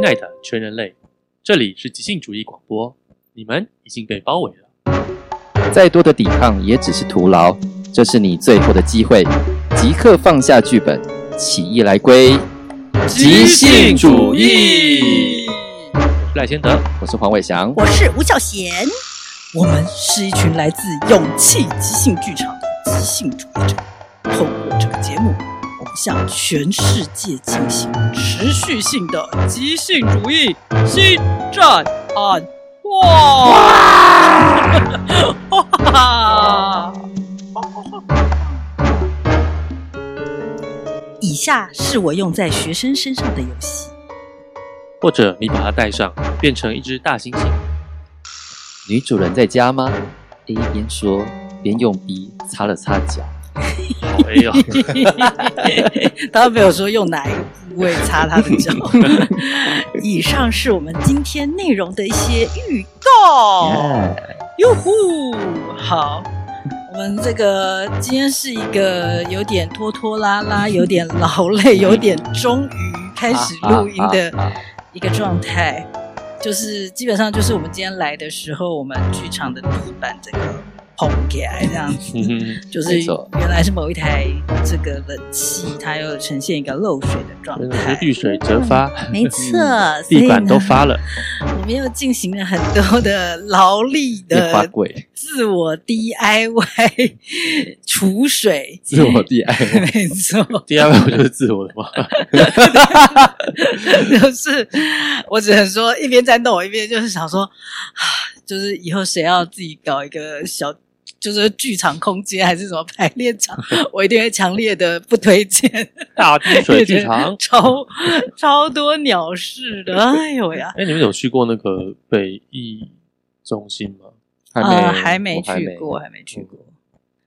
亲爱的全人类，这里是即兴主义广播，你们已经被包围了。再多的抵抗也只是徒劳，这是你最后的机会，即刻放下剧本，起义来归即兴主义。我是赖先德，我是黄伟翔，我是吴巧贤，我们是一群来自勇气即兴剧场的即兴主义者，透过这个节目。向全世界进行持续性的即兴主义新战案！哇！以下是我用在学生身上的游戏，或者你把它带上，变成一只大猩猩。女主人在家吗？A 边说边用 B 擦了擦脚。没有，他没有说用哪一个部位擦他的脚。以上是我们今天内容的一些预告。哟呼，好，我们这个今天是一个有点拖拖拉拉、有点劳累、有点终于开始录音的一个状态，就是基本上就是我们今天来的时候，我们剧场的地板这个。红起来这样。子，嗯、就是原来是某一台这个冷气，它又呈现一个漏水的状态，遇水则发，嗯、没错，地板都发了。我们又进行了很多的劳力的自我 DIY 除水，自我 DIY 没错，DIY 不就是自我的吗？就是我只能说一边在弄，我一边就是想说，就是以后谁要自己搞一个小。就是剧场空间还是什么排练场，我一定会强烈的不推荐。大滴水剧场 超超多鸟事的，哎呦呀！哎，你们有去过那个北艺中心吗？还没，呃、还没去过，还没去过。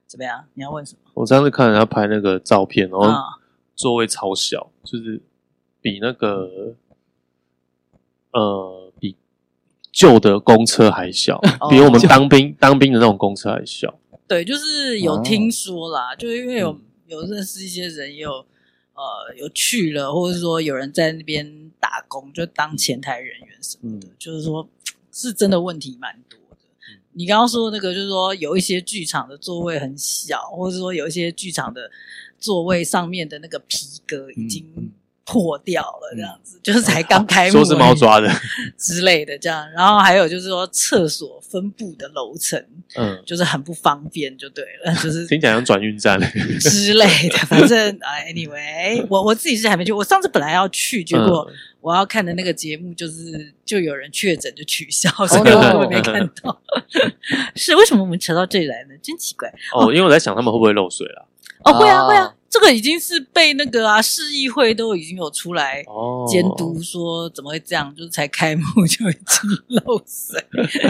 怎么样？你要问什么？我上次看人家拍那个照片，然后座位超小，就是比那个呃。旧的公车还小，比我们当兵、哦、当兵的那种公车还小。对，就是有听说啦，哦、就是因为有有认识一些人有，有呃有去了，或者说有人在那边打工，就当前台人员什么的，嗯、就是说是真的问题蛮多的。嗯、你刚刚说的那个，就是说有一些剧场的座位很小，或者说有一些剧场的座位上面的那个皮革已经、破掉了，这样子、嗯、就是才刚开幕，说是猫抓的 之类的这样，然后还有就是说厕所分布的楼层，嗯，就是很不方便，就对了，就是听起来像转运站之类的，反正啊，anyway，我我自己是还没去，我上次本来要去，结果我要看的那个节目就是就有人确诊就取消，所以我没看到。是为什么我们扯到这里来呢？真奇怪哦，因为我在想他们会不会漏水啊。哦，会啊，会啊。这个已经是被那个啊市议会都已经有出来监督，说怎么会这样，就是才开幕就已经漏水。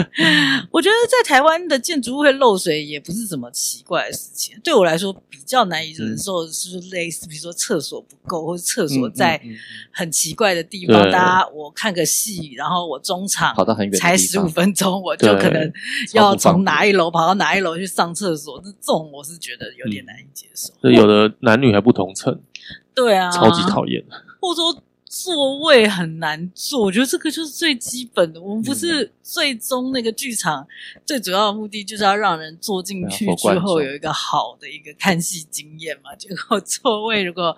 我觉得在台湾的建筑物会漏水也不是什么奇怪的事情。对我来说比较难以忍受，是类似比如说厕所不够，或者厕所在很奇怪的地方。大家我看个戏，然后我中场跑到很远，才十五分钟，我就可能要从哪一楼跑到哪一楼去上厕所。这种我是觉得有点难以接受。有的难。男女还不同层，对啊，超级讨厌。或者说座位很难坐，我觉得这个就是最基本的。我们不是最终那个剧场最主要的目的，就是要让人坐进去之后有一个好的一个看戏经验嘛。结果座位如果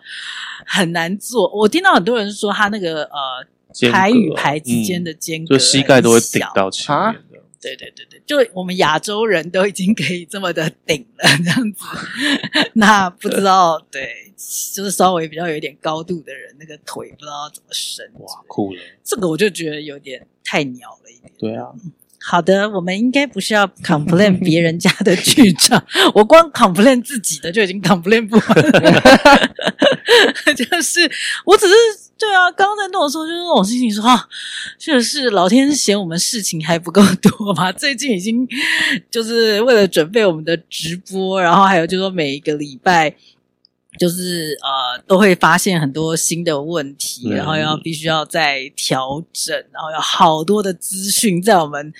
很难坐，我听到很多人说他那个呃排与排之间的间隔，就膝盖都会顶到前面。对对对对，就我们亚洲人都已经可以这么的顶了，这样子，那不知道对，就是稍微比较有一点高度的人，那个腿不知道怎么伸。哇，酷了！这个我就觉得有点太鸟了一点。对啊。好的，我们应该不是要 complain 别人家的剧场，我光 complain 自己的就已经 complain 不完了。就是，我只是对啊，刚刚在弄的时候就是那种心情说，确实是老天嫌我们事情还不够多嘛。最近已经就是为了准备我们的直播，然后还有就是说每一个礼拜。就是呃，都会发现很多新的问题，然后要必须要再调整，然后有好多的资讯在我们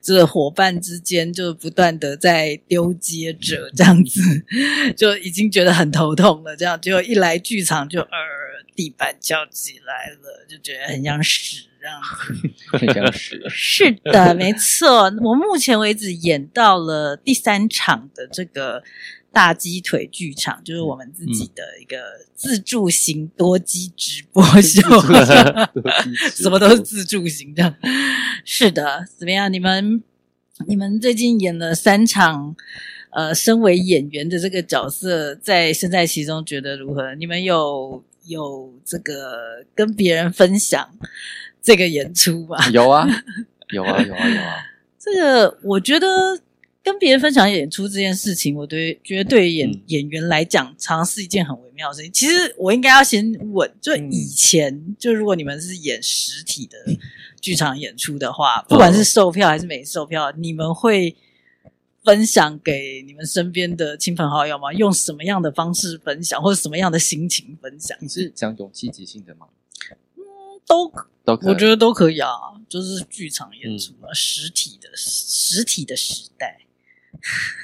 这个伙伴之间就不断的在丢接着，这样子 就已经觉得很头痛了。这样结果一来剧场就呃。地板翘起来了，就觉得很像屎这样，很像屎。是的，没错。我目前为止演到了第三场的这个大鸡腿剧场，就是我们自己的一个自助型多机直播秀，什么都是自助型的。是的，怎么样？你们你们最近演了三场。呃，身为演员的这个角色，在身在其中，觉得如何？你们有有这个跟别人分享这个演出吗？有啊，有啊，有啊，有啊。这个我觉得跟别人分享演出这件事情，我对觉得对于演、嗯、演员来讲，常常是一件很微妙的事情。其实我应该要先问，就以前，嗯、就如果你们是演实体的剧场演出的话，不管是售票还是没售票，你们会。分享给你们身边的亲朋好友吗？用什么样的方式分享，或者什么样的心情分享？你是讲勇气即兴的吗？嗯，都都可以，我觉得都可以啊。就是剧场演出啊，嗯、实体的实体的时代，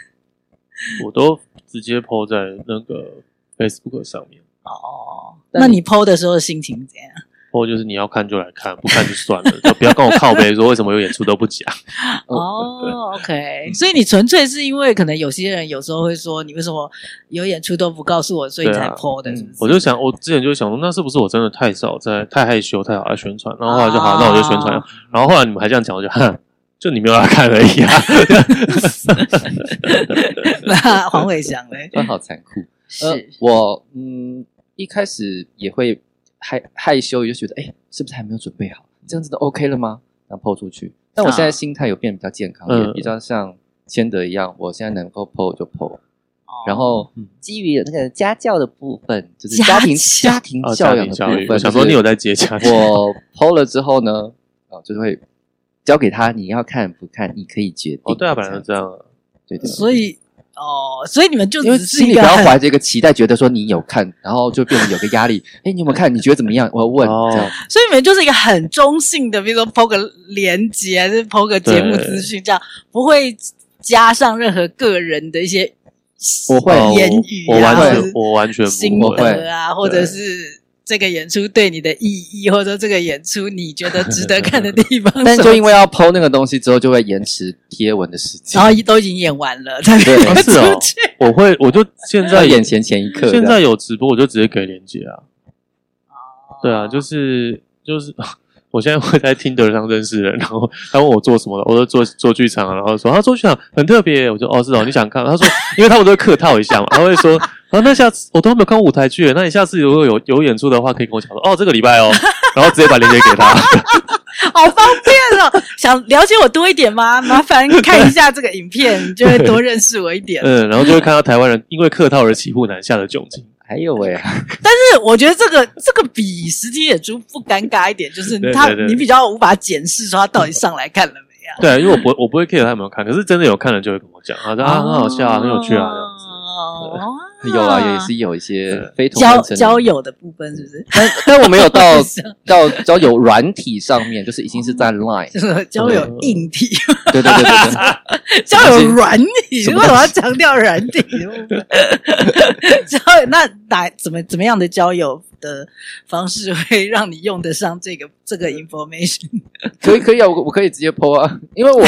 我都直接 po 在那个 Facebook 上面。哦，那你 po 的时候心情怎样？或就是你要看就来看，不看就算了，就不要跟我靠北说为什么有演出都不讲。哦，OK，所以你纯粹是因为可能有些人有时候会说你为什么有演出都不告诉我，所以才 po 的？我就想，我之前就想说，那是不是我真的太少在太害羞，太好爱宣传？然后后来就好，那我就宣传。然后后来你们还这样讲，我就 哼，就你没有来看而已啊。那黄伟翔嘞，好残酷。是我嗯，一开始也会。害害羞，也就觉得，哎、欸，是不是还没有准备好？这样子都 OK 了吗？然后 PO 出去。但我现在心态有变比较健康，也比较像谦德一样，我现在能够 PO 就 PO。然后基于那个家教的部分，就是家庭家庭教养的部分，想说你有在接家教。我 PO 了之后呢，啊，就是会交给他，你要看不看，你可以决定。哦，对啊，本来是这样。对的。所以。哦，所以你们就只是心里不要怀着一个期待，觉得说你有看，然后就变得有个压力。哎，你有没有看？你觉得怎么样？我要问。哦，所以你们就是一个很中性的，比如说 po 个连接，还是 po 个节目资讯，这样不会加上任何个人的一些我会言语，我完全我完全不会啊，或者是。这个演出对你的意义，或者说这个演出你觉得值得看的地方，但就因为要 PO 那个东西之后，就会延迟贴文的时间，然后都已经演完了，对，是哦。我会，我就现在演前前一刻，现在有直播，我就直接给连接啊。对啊，就是就是。我现在会在 Tinder 上认识人，然后他问我做什么的，我说做做剧场，然后说他做剧场很特别，我说哦是哦，你想看？他说，因为他们都会客套一下嘛，他会说，啊那下次我都没有看过舞台剧，那你下次如果有有演出的话，可以跟我讲说，哦这个礼拜哦，然后直接把链接给他，好方便哦。想了解我多一点吗？麻烦看一下这个影片，就会多认识我一点。嗯，然后就会看到台湾人因为客套而骑虎难下的窘境。还有哎，但是我觉得这个这个比实体演出不尴尬一点，就是他你比较无法检视说他到底上来看了没啊？对，因为我不我不会 care 他有没有看，可是真的有看了就会跟我讲啊，啊很好笑啊，很有趣啊这样子。哦，有啊，也是有一些非同交交友的部分，是不是？但但我没有 到到交友软体上面，就是已经是在 Line，就是交友硬体。对对对对，交友软体，为什么要强调软体？交友那哪怎么怎么样的交友的方式会让你用得上这个这个 information？可以可以啊，我我可以直接 po 啊，因为我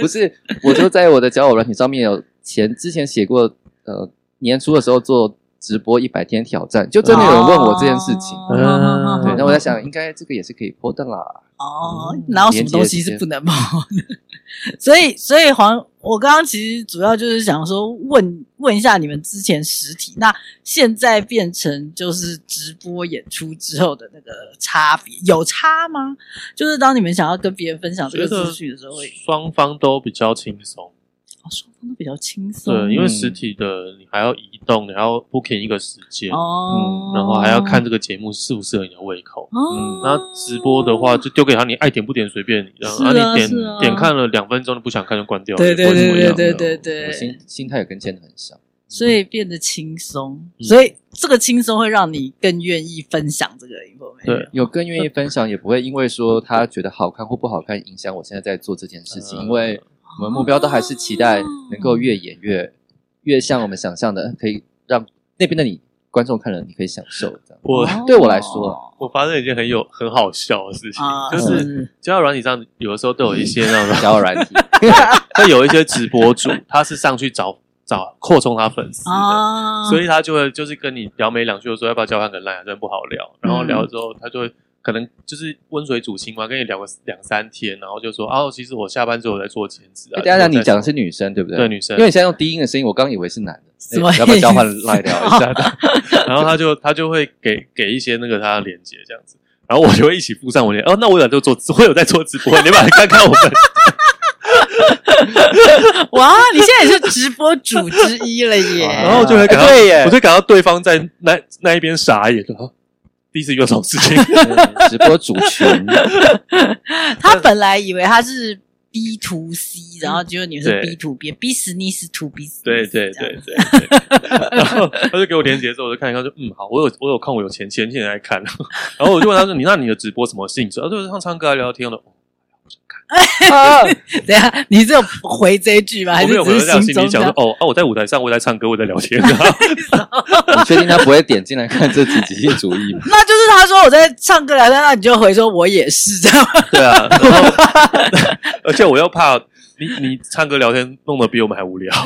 不是，我就在我的交友软体上面有。前之前写过，呃，年初的时候做直播一百天挑战，就真的有人问我这件事情。哦嗯、对，那我在想，应该这个也是可以 po 的啦。哦，哪有什么东西是不能 po 的？所以，所以黄，我刚刚其实主要就是想说问，问问一下你们之前实体，那现在变成就是直播演出之后的那个差别，有差吗？就是当你们想要跟别人分享这个资讯的时候，双方都比较轻松。双方都比较轻松，对，因为实体的你还要移动，你还要 booking 一个时间，哦，然后还要看这个节目适不适合你的胃口，嗯，那直播的话就丢给他，你爱点不点随便你，然后你点点看了两分钟，你不想看就关掉，对对对对对对对，心心态也跟谦德很像，所以变得轻松，所以这个轻松会让你更愿意分享这个 information，对，有更愿意分享，也不会因为说他觉得好看或不好看影响我现在在做这件事情，因为。我们目标都还是期待能够越演越越像我们想象的，可以让那边的你观众看了你可以享受这样。我对我来说，我发生一件很有很好笑的事情，就是交友软体上有的时候都有一些那种 交友软体，会有一些直播主，他是上去找找扩充他粉丝的，所以他就会就是跟你聊没两句，说要不要交换个 line，真的不好聊。然后聊了之后，他就会。可能就是温水煮青蛙，跟你聊个两三天，然后就说哦，其实我下班之后在做兼职啊。等下，你讲的是女生对不对？对，女生。因为你现在用低音的声音，我刚以为是男的。什么？要不要交换来聊一下？然后他就他就会给给一些那个他的链接这样子，然后我就会一起附上我连。哦，那我有在做，我有在做直播，你们来看看我们。哇，你现在也是直播主之一了耶！然后就会感到，对耶，我就感到对方在那那一边傻眼了。第一次遇到这种事情，直播主群，他本来以为他是 B to C，然后结果你是 B to B，business to business，对对对对。然后他就给我连结之后，我就看一看，说嗯好，我有我有空，我有钱，钱钱来看。然后我就问他说：“你那你的直播什么性质？”他说：“唱唱歌聊聊天的。” 等下，你是有回这一句吗？还是只是心里想说哦，啊，我在舞台上，我在唱歌，我在聊天。你确定他不会点进来看这集即兴主义吗？那就是他说我在唱歌聊天，那你就回说我也是这样。对啊，而且我又怕你你唱歌聊天弄得比我们还无聊。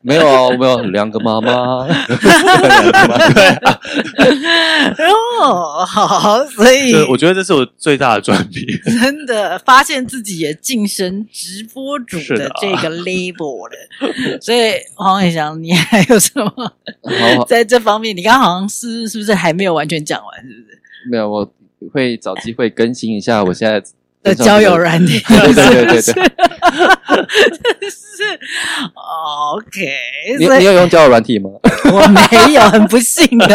没有啊，我没有两个妈妈。哦，好，所以我觉得这是我最大的转变。真的发现自己也晋升直播主的这个 label 了。所以黄伟翔，你还有什么在这方面？你刚刚好像是是不是还没有完全讲完？是不是？没有，我会找机会更新一下我现在的交友软体。对对对对。是，OK。你你有用交友软体吗？我没有，很不幸的，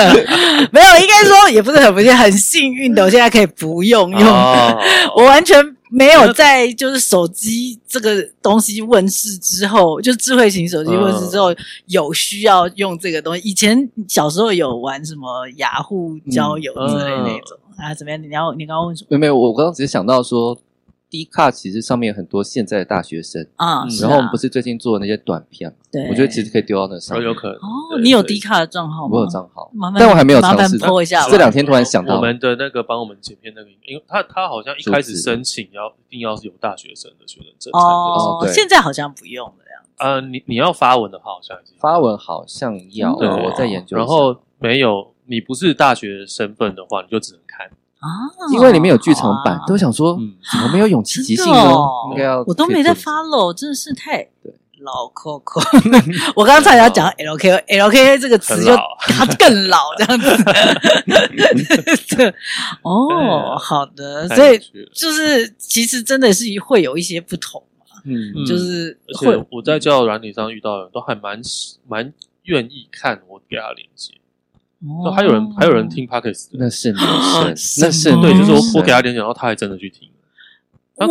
没有，应该说也不是很不幸，很幸运的，我现在可以不用用。Oh. 我完全没有在就是手机这个东西问世之后，就智慧型手机问世之后，有需要用这个东西。以前小时候有玩什么雅虎交友之类那种、嗯、啊？怎么样？你要你刚刚问什么？没有，没有，我刚刚只是想到说。D 卡其实上面有很多现在的大学生啊，然后我们不是最近做的那些短片嘛？对，我觉得其实可以丢到那上面。有可能哦，你有 D 卡的账号吗？我有账号，但我还没有尝试。播一下，这两天突然想到，我们的那个帮我们剪片那个，因为他他好像一开始申请要一定要是有大学生的学生证哦，对，现在好像不用了呀。呃，你你要发文的话，好像发文好像要，我在研究。然后没有你不是大学身份的话，你就只能看。啊，因为里面有剧场版，都想说怎么没有勇气即兴呢？应该要，我都没在 follow，真的是太老 Coco。我刚刚差点要讲 LK，LK 这个词就它更老这样子。哦，好的，所以就是其实真的是会有一些不同嘛。嗯，就是会我在交友软体上遇到的人都还蛮蛮愿意看我给他连接。哦，还有人还有人听 Podcast，那是女生，那是 对，就是我我给他点点，然后他还真的去听。我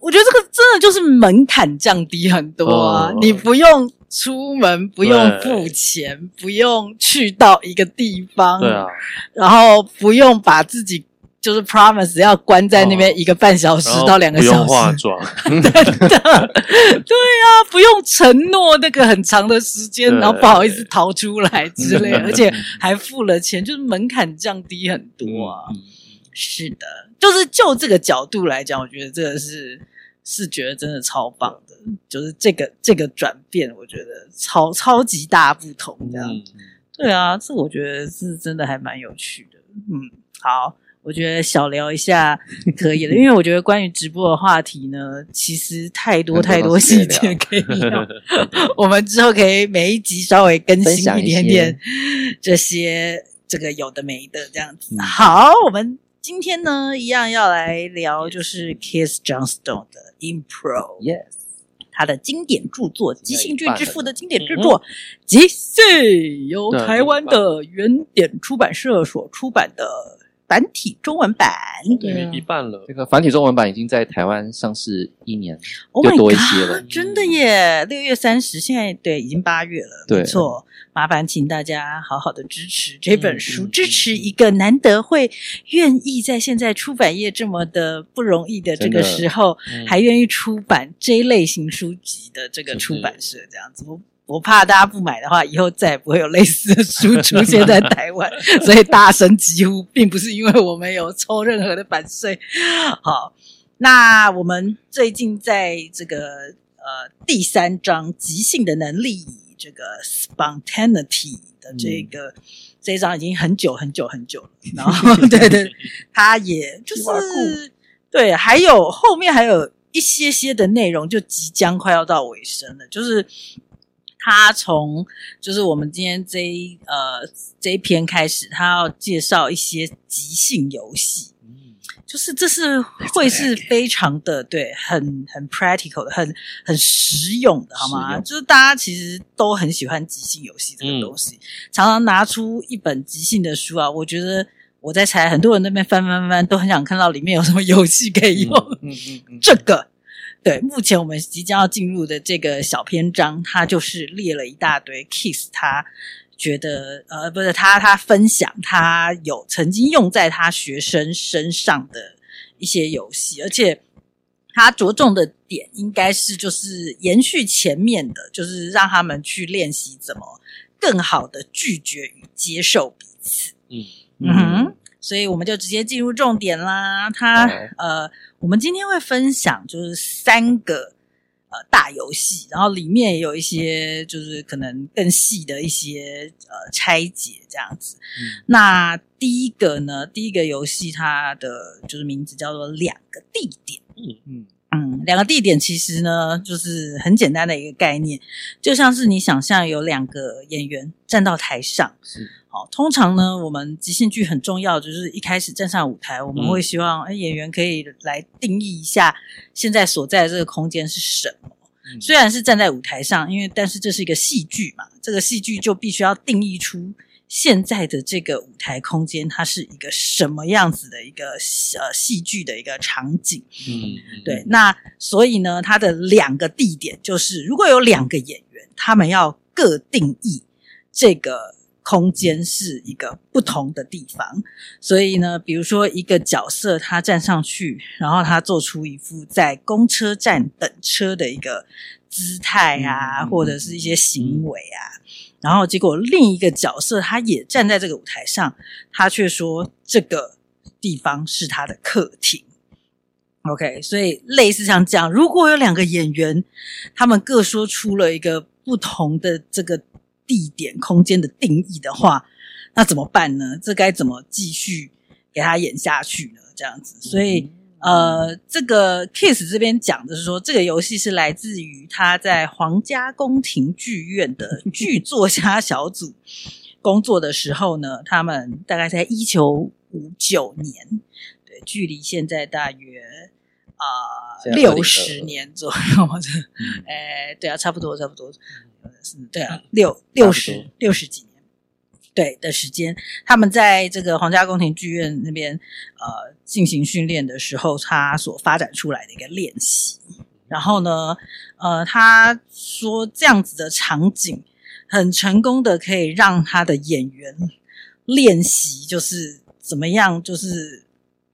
我觉得这个真的就是门槛降低很多啊！你不用出门，不用付钱，不用去到一个地方，对啊，然后不用把自己。就是 promise 要关在那边一个半小时到两个小时，不用化妆，真的，对啊，不用承诺那个很长的时间，然后不好意思逃出来之类，而且还付了钱，就是门槛降低很多啊。是的，就是就这个角度来讲，我觉得这个是是觉得真的超棒的，就是这个这个转变，我觉得超超级大不同这样。对啊，这我觉得是真的还蛮有趣的。嗯，好。我觉得小聊一下 可以了，因为我觉得关于直播的话题呢，其实太多太多细节可以聊。我们之后可以每一集稍微更新一点点这些这个有的没的这样子。好，我们今天呢一样要来聊，就是 Keith Johnstone 的 Impro，Yes，他的经典著作《即兴剧之父》的经典之作《即兴》，由台湾的原点出版社所出版的。繁体中文版，对，一半了。这个繁体中文版已经在台湾上市一年，oh、就多一些了。真的耶！六月三十，现在对，已经八月了。对，没错。麻烦请大家好好的支持这本书，嗯、支持一个难得会愿意在现在出版业这么的不容易的这个时候，嗯、还愿意出版这一类型书籍的这个出版社，这样子。我怕大家不买的话，以后再也不会有类似的书出现在台湾，所以大声疾呼，并不是因为我们有抽任何的版税。好，那我们最近在这个呃第三章即兴的能力，这个 spontaneity 的这个、嗯、这一章已经很久很久很久了，然后 对对，他也就是对，还有后面还有一些些的内容，就即将快要到尾声了，就是。他从就是我们今天这一呃这一篇开始，他要介绍一些即兴游戏，嗯，就是这是会是非常的对，很很 practical 的，很很实用的，好吗？就是大家其实都很喜欢即兴游戏这个东西，嗯，常常拿出一本即兴的书啊，我觉得我在猜，很多人那边翻翻翻，都很想看到里面有什么游戏可以用，嗯嗯嗯，嗯，这个。对，目前我们即将要进入的这个小篇章，它就是列了一大堆 Keith，他觉得呃，不是他，他分享他有曾经用在他学生身上的一些游戏，而且他着重的点应该是就是延续前面的，就是让他们去练习怎么更好的拒绝与接受彼此。嗯嗯哼。所以我们就直接进入重点啦。他、okay. 呃，我们今天会分享就是三个呃大游戏，然后里面也有一些就是可能更细的一些呃拆解这样子。嗯、那第一个呢，第一个游戏它的就是名字叫做两个地点。嗯嗯嗯，两个地点其实呢就是很简单的一个概念，就像是你想象有两个演员站到台上。是。好，通常呢，我们即兴剧很重要，就是一开始站上舞台，我们会希望，哎，演员可以来定义一下现在所在的这个空间是什么。虽然是站在舞台上，因为但是这是一个戏剧嘛，这个戏剧就必须要定义出现在的这个舞台空间，它是一个什么样子的一个呃戏剧的一个场景。嗯，对。那所以呢，它的两个地点就是，如果有两个演员，他们要各定义这个。空间是一个不同的地方，所以呢，比如说一个角色他站上去，然后他做出一副在公车站等车的一个姿态啊，或者是一些行为啊，然后结果另一个角色他也站在这个舞台上，他却说这个地方是他的客厅。OK，所以类似像这样，如果有两个演员，他们各说出了一个不同的这个。地点空间的定义的话，那怎么办呢？这该怎么继续给他演下去呢？这样子，所以呃，这个 Keith 这边讲的是说，这个游戏是来自于他在皇家宫廷剧院的剧作家小组工作的时候呢，他们大概在一九五九年，对，距离现在大约啊六十年左右，哎，对啊，差不多，差不多。是，对啊，六六十六十几年，对的时间，他们在这个皇家宫廷剧院那边呃进行训练的时候，他所发展出来的一个练习。然后呢，呃，他说这样子的场景很成功的可以让他的演员练习，就是怎么样，就是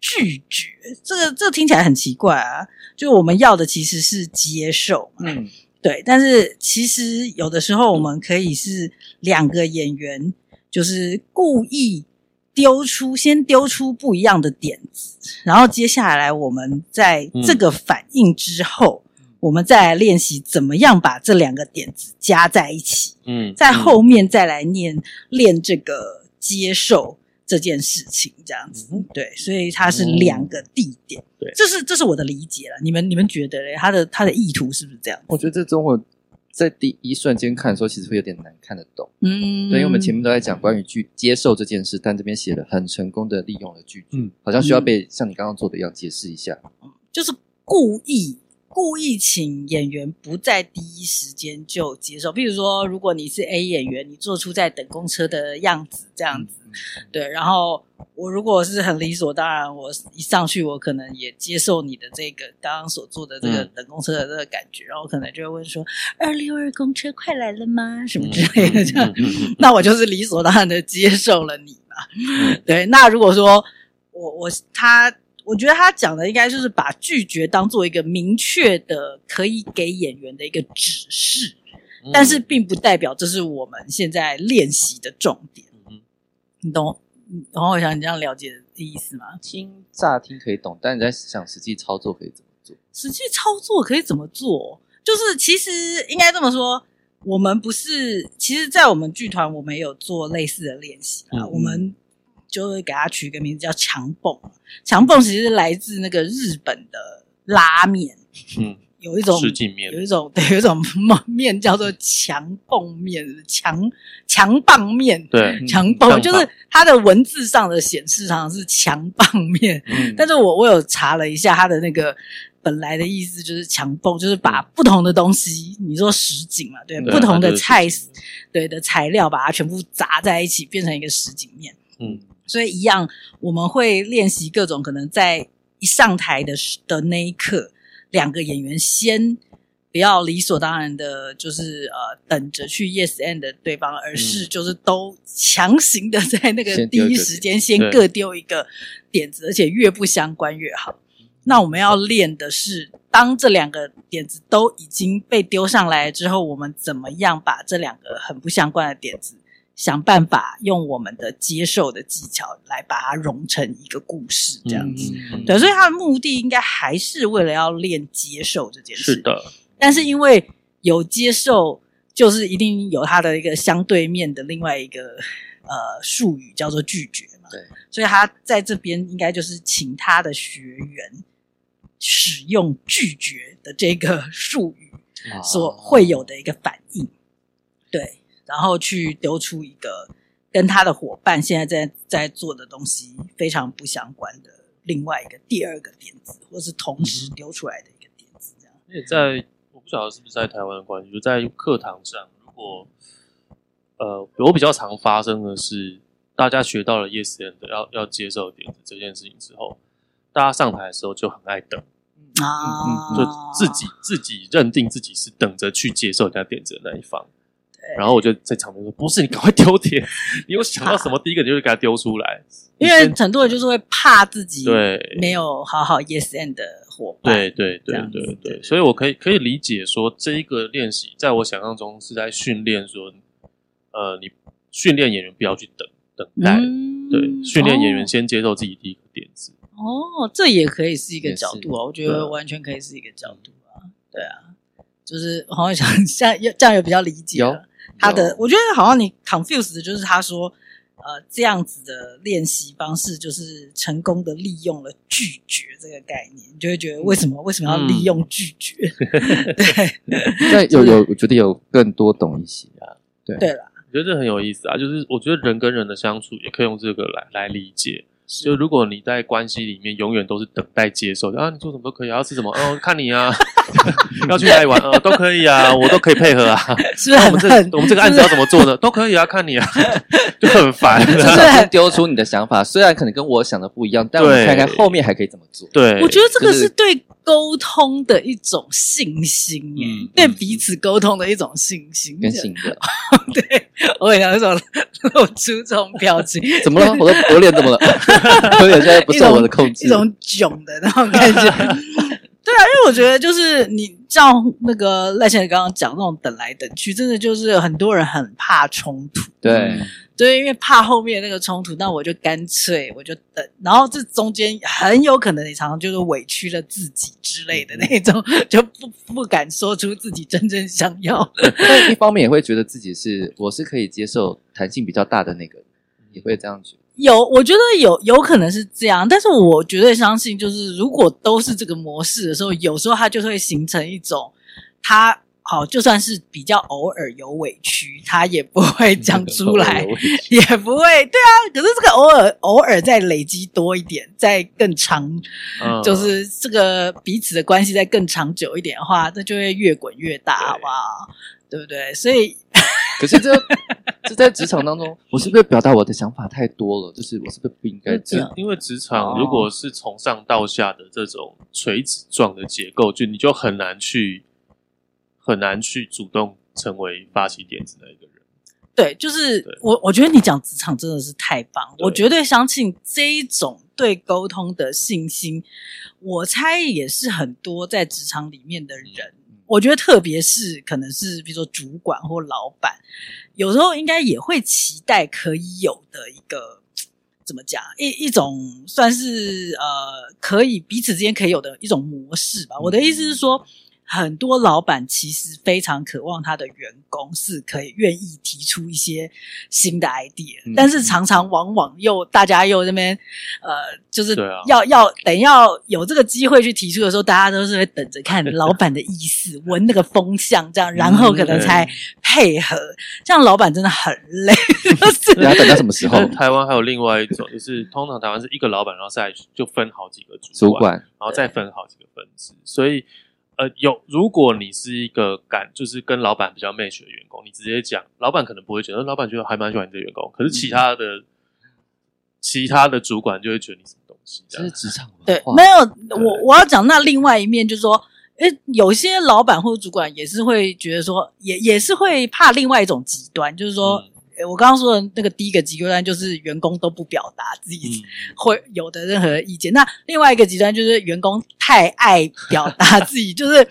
拒绝。这个这个听起来很奇怪啊，就我们要的其实是接受，嗯。对，但是其实有的时候我们可以是两个演员，就是故意丢出，先丢出不一样的点子，然后接下来我们在这个反应之后，嗯、我们再来练习怎么样把这两个点子加在一起。嗯，在后面再来念练这个接受。这件事情这样子，对，所以它是两个地点，对，这是这是我的理解了。你们你们觉得嘞？他的他的意图是不是这样？我觉得这中文在第一瞬间看的时候，其实会有点难看得懂。嗯，对，因为我们前面都在讲关于拒接受这件事，但这边写的很成功的利用了拒绝，嗯，好像需要被像你刚刚做的一样解释一下，就是故意。故意请演员不在第一时间就接受，譬如说，如果你是 A 演员，你做出在等公车的样子，这样子，对。然后我如果是很理所当然，我一上去，我可能也接受你的这个刚刚所做的这个等公车的这个感觉，然后可能就会问说：“二六二公车快来了吗？”什么之类的，这样，那我就是理所当然的接受了你嘛。对。那如果说我我他。我觉得他讲的应该就是把拒绝当做一个明确的可以给演员的一个指示，嗯、但是并不代表这是我们现在练习的重点。嗯、你懂？然后我想你这样了解的意思吗？听乍听可以懂，但你在想实际操作可以怎么做？实际操作可以怎么做？就是其实应该这么说，我们不是，其实，在我们剧团，我们也有做类似的练习啊。嗯、我们就会给它取一个名字叫强蹦。强蹦其实来自那个日本的拉面，嗯。有一种面，有一种 对，有一种面叫做强蹦面，强强棒面，对，强棒就是它的文字上的显示上是强棒面，嗯、但是我我有查了一下它的那个本来的意思就是强蹦，就是把不同的东西，你说什锦嘛，对，对不同的菜，对的材料把它全部砸在一起，变成一个什锦面，嗯，所以一样我们会练习各种可能在一上台的的那一刻。两个演员先不要理所当然的，就是呃等着去 yes and 对方，而是就是都强行的在那个第一时间先各丢一个点子，而且越不相关越好。那我们要练的是，当这两个点子都已经被丢上来之后，我们怎么样把这两个很不相关的点子，想办法用我们的接受的技巧来把它融成一个故事，这样子。嗯、对，所以他的目的应该还是为了要练接受这件事。是的，但是因为有接受，就是一定有他的一个相对面的另外一个呃术语叫做拒绝嘛。对，所以他在这边应该就是请他的学员使用拒绝的这个术语所会有的一个反应。哦、对。然后去丢出一个跟他的伙伴现在在在做的东西非常不相关的另外一个第二个点子，或是同时丢出来的一个点子，这样。也在我不晓得是不是在台湾的关系，就在课堂上，如果呃，我比较常发生的是，大家学到了 yes and 要要接受点子这件事情之后，大家上台的时候就很爱等啊，就自己自己认定自己是等着去接受人家点子的那一方。然后我就在场边说：“不是，你赶快丢铁！你有想到什么，第一个你就会给他丢出来。因为很多人就是会怕自己对没有好好 yes and 的伙伴。对对对对对，对，所以我可以可以理解说，这一个练习在我想象中是在训练说，呃，你训练演员不要去等等待，嗯、对，训练演员先接受自己第一个点子。哦，这也可以是一个角度啊，我觉得完全可以是一个角度啊。对啊，就是好像想像这样也比较理解。”他的，我觉得好像你 confused 的就是他说，呃，这样子的练习方式就是成功的利用了拒绝这个概念，你就会觉得为什么、嗯、为什么要利用拒绝？嗯、对，但有有，我觉得有更多懂一些啊。对对啦，我觉得这很有意思啊，就是我觉得人跟人的相处也可以用这个来来理解。就如果你在关系里面永远都是等待接受的啊，你做什么都可以，要吃什么哦，看你啊，要去哪里玩啊，都可以啊，我都可以配合啊。是不是很？我们这我们这个案子要怎么做呢？都可以啊，看你啊，就很烦。就是丢出你的想法，虽然可能跟我想的不一样，但我们看看后面还可以怎么做。对，我觉得这个是对沟通的一种信心，嗯，对彼此沟通的一种信心跟信任。对，我也想说露出这种表情，怎么了？我的我脸怎么了？有点现在不受我的控制，一种囧的那种感觉。对啊，因为我觉得就是你像那个赖先生刚刚讲那种等来等去，真的就是很多人很怕冲突。对。对，因为怕后面那个冲突，那我就干脆我就等，然后这中间很有可能你常常就是委屈了自己之类的那种，就不不敢说出自己真正想要的。但一方面也会觉得自己是我是可以接受弹性比较大的那个，也会这样子。有，我觉得有有可能是这样，但是我绝对相信，就是如果都是这个模式的时候，有时候它就会形成一种它。好，就算是比较偶尔有委屈，他也不会讲出来，也不会。对啊，可是这个偶尔偶尔再累积多一点，再更长，嗯、就是这个彼此的关系再更长久一点的话，那就会越滚越大，好不好？对，对不对？所以，可是这 这在职场当中，我是不是表达我的想法太多了？就是我是不是不应该这样？因为职场如果是从上到下的这种垂直状的结构，就你就很难去。很难去主动成为发起点子的一个人。对，就是我，我觉得你讲职场真的是太棒，对我绝对相信这一种对沟通的信心，我猜也是很多在职场里面的人，嗯、我觉得特别是可能是比如说主管或老板，有时候应该也会期待可以有的一个怎么讲一一种算是呃可以彼此之间可以有的一种模式吧。我的意思是说。很多老板其实非常渴望他的员工是可以愿意提出一些新的 idea，嗯，但是常常往往又大家又这边呃，就是要、啊、要等要有这个机会去提出的时候，大家都是会等着看老板的意思，闻那个风向，这样然后可能才配合。这样老板真的很累，你要等到什么时候？台湾还有另外一种，就是通常台湾是一个老板，然后再就分好几个主管，主管然后再分好几个分支，所以。呃，有，如果你是一个敢就是跟老板比较 match 的员工，你直接讲，老板可能不会觉得，老板觉得还蛮喜欢你的员工，可是其他的、嗯、其他的主管就会觉得你什么东西，这是职场对，没有，我我要讲那另外一面，就是说，诶，有些老板或者主管也是会觉得说，也也是会怕另外一种极端，就是说。嗯我刚刚说的那个第一个极端就是员工都不表达自己 会有的任何意见，嗯、那另外一个极端就是员工太爱表达 自己，就是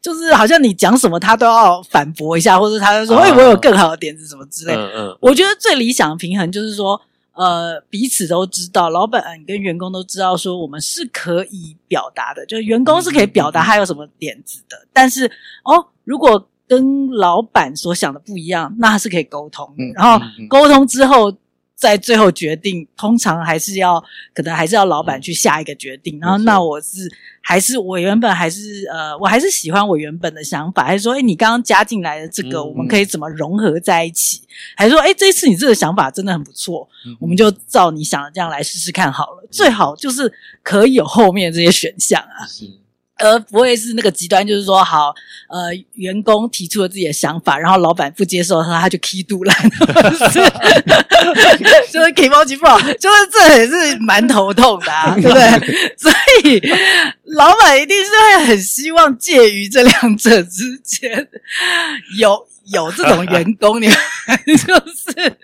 就是好像你讲什么他都要反驳一下，或者他就说：“哎、啊，我有更好的点子什么之类。嗯”嗯。嗯，我觉得最理想的平衡就是说，呃，彼此都知道，老板跟员工都知道，说我们是可以表达的，就是员工是可以表达他有什么点子的，嗯、但是哦，如果跟老板所想的不一样，那是可以沟通的。然后沟通之后，在最后决定，通常还是要可能还是要老板去下一个决定。然后，那我是还是我原本还是呃，我还是喜欢我原本的想法，还是说，诶，你刚刚加进来的这个，我们可以怎么融合在一起？还是说，诶，这一次你这个想法真的很不错，我们就照你想的这样来试试看好了。最好就是可以有后面这些选项啊。而不会是那个极端，就是说，好，呃，员工提出了自己的想法，然后老板不接受，他他就起赌烂，就是 起毛不好，就是这也是蛮头痛的，啊，对不对？所以老板一定是会很希望介于这两者之间有。有这种员工，你们 就是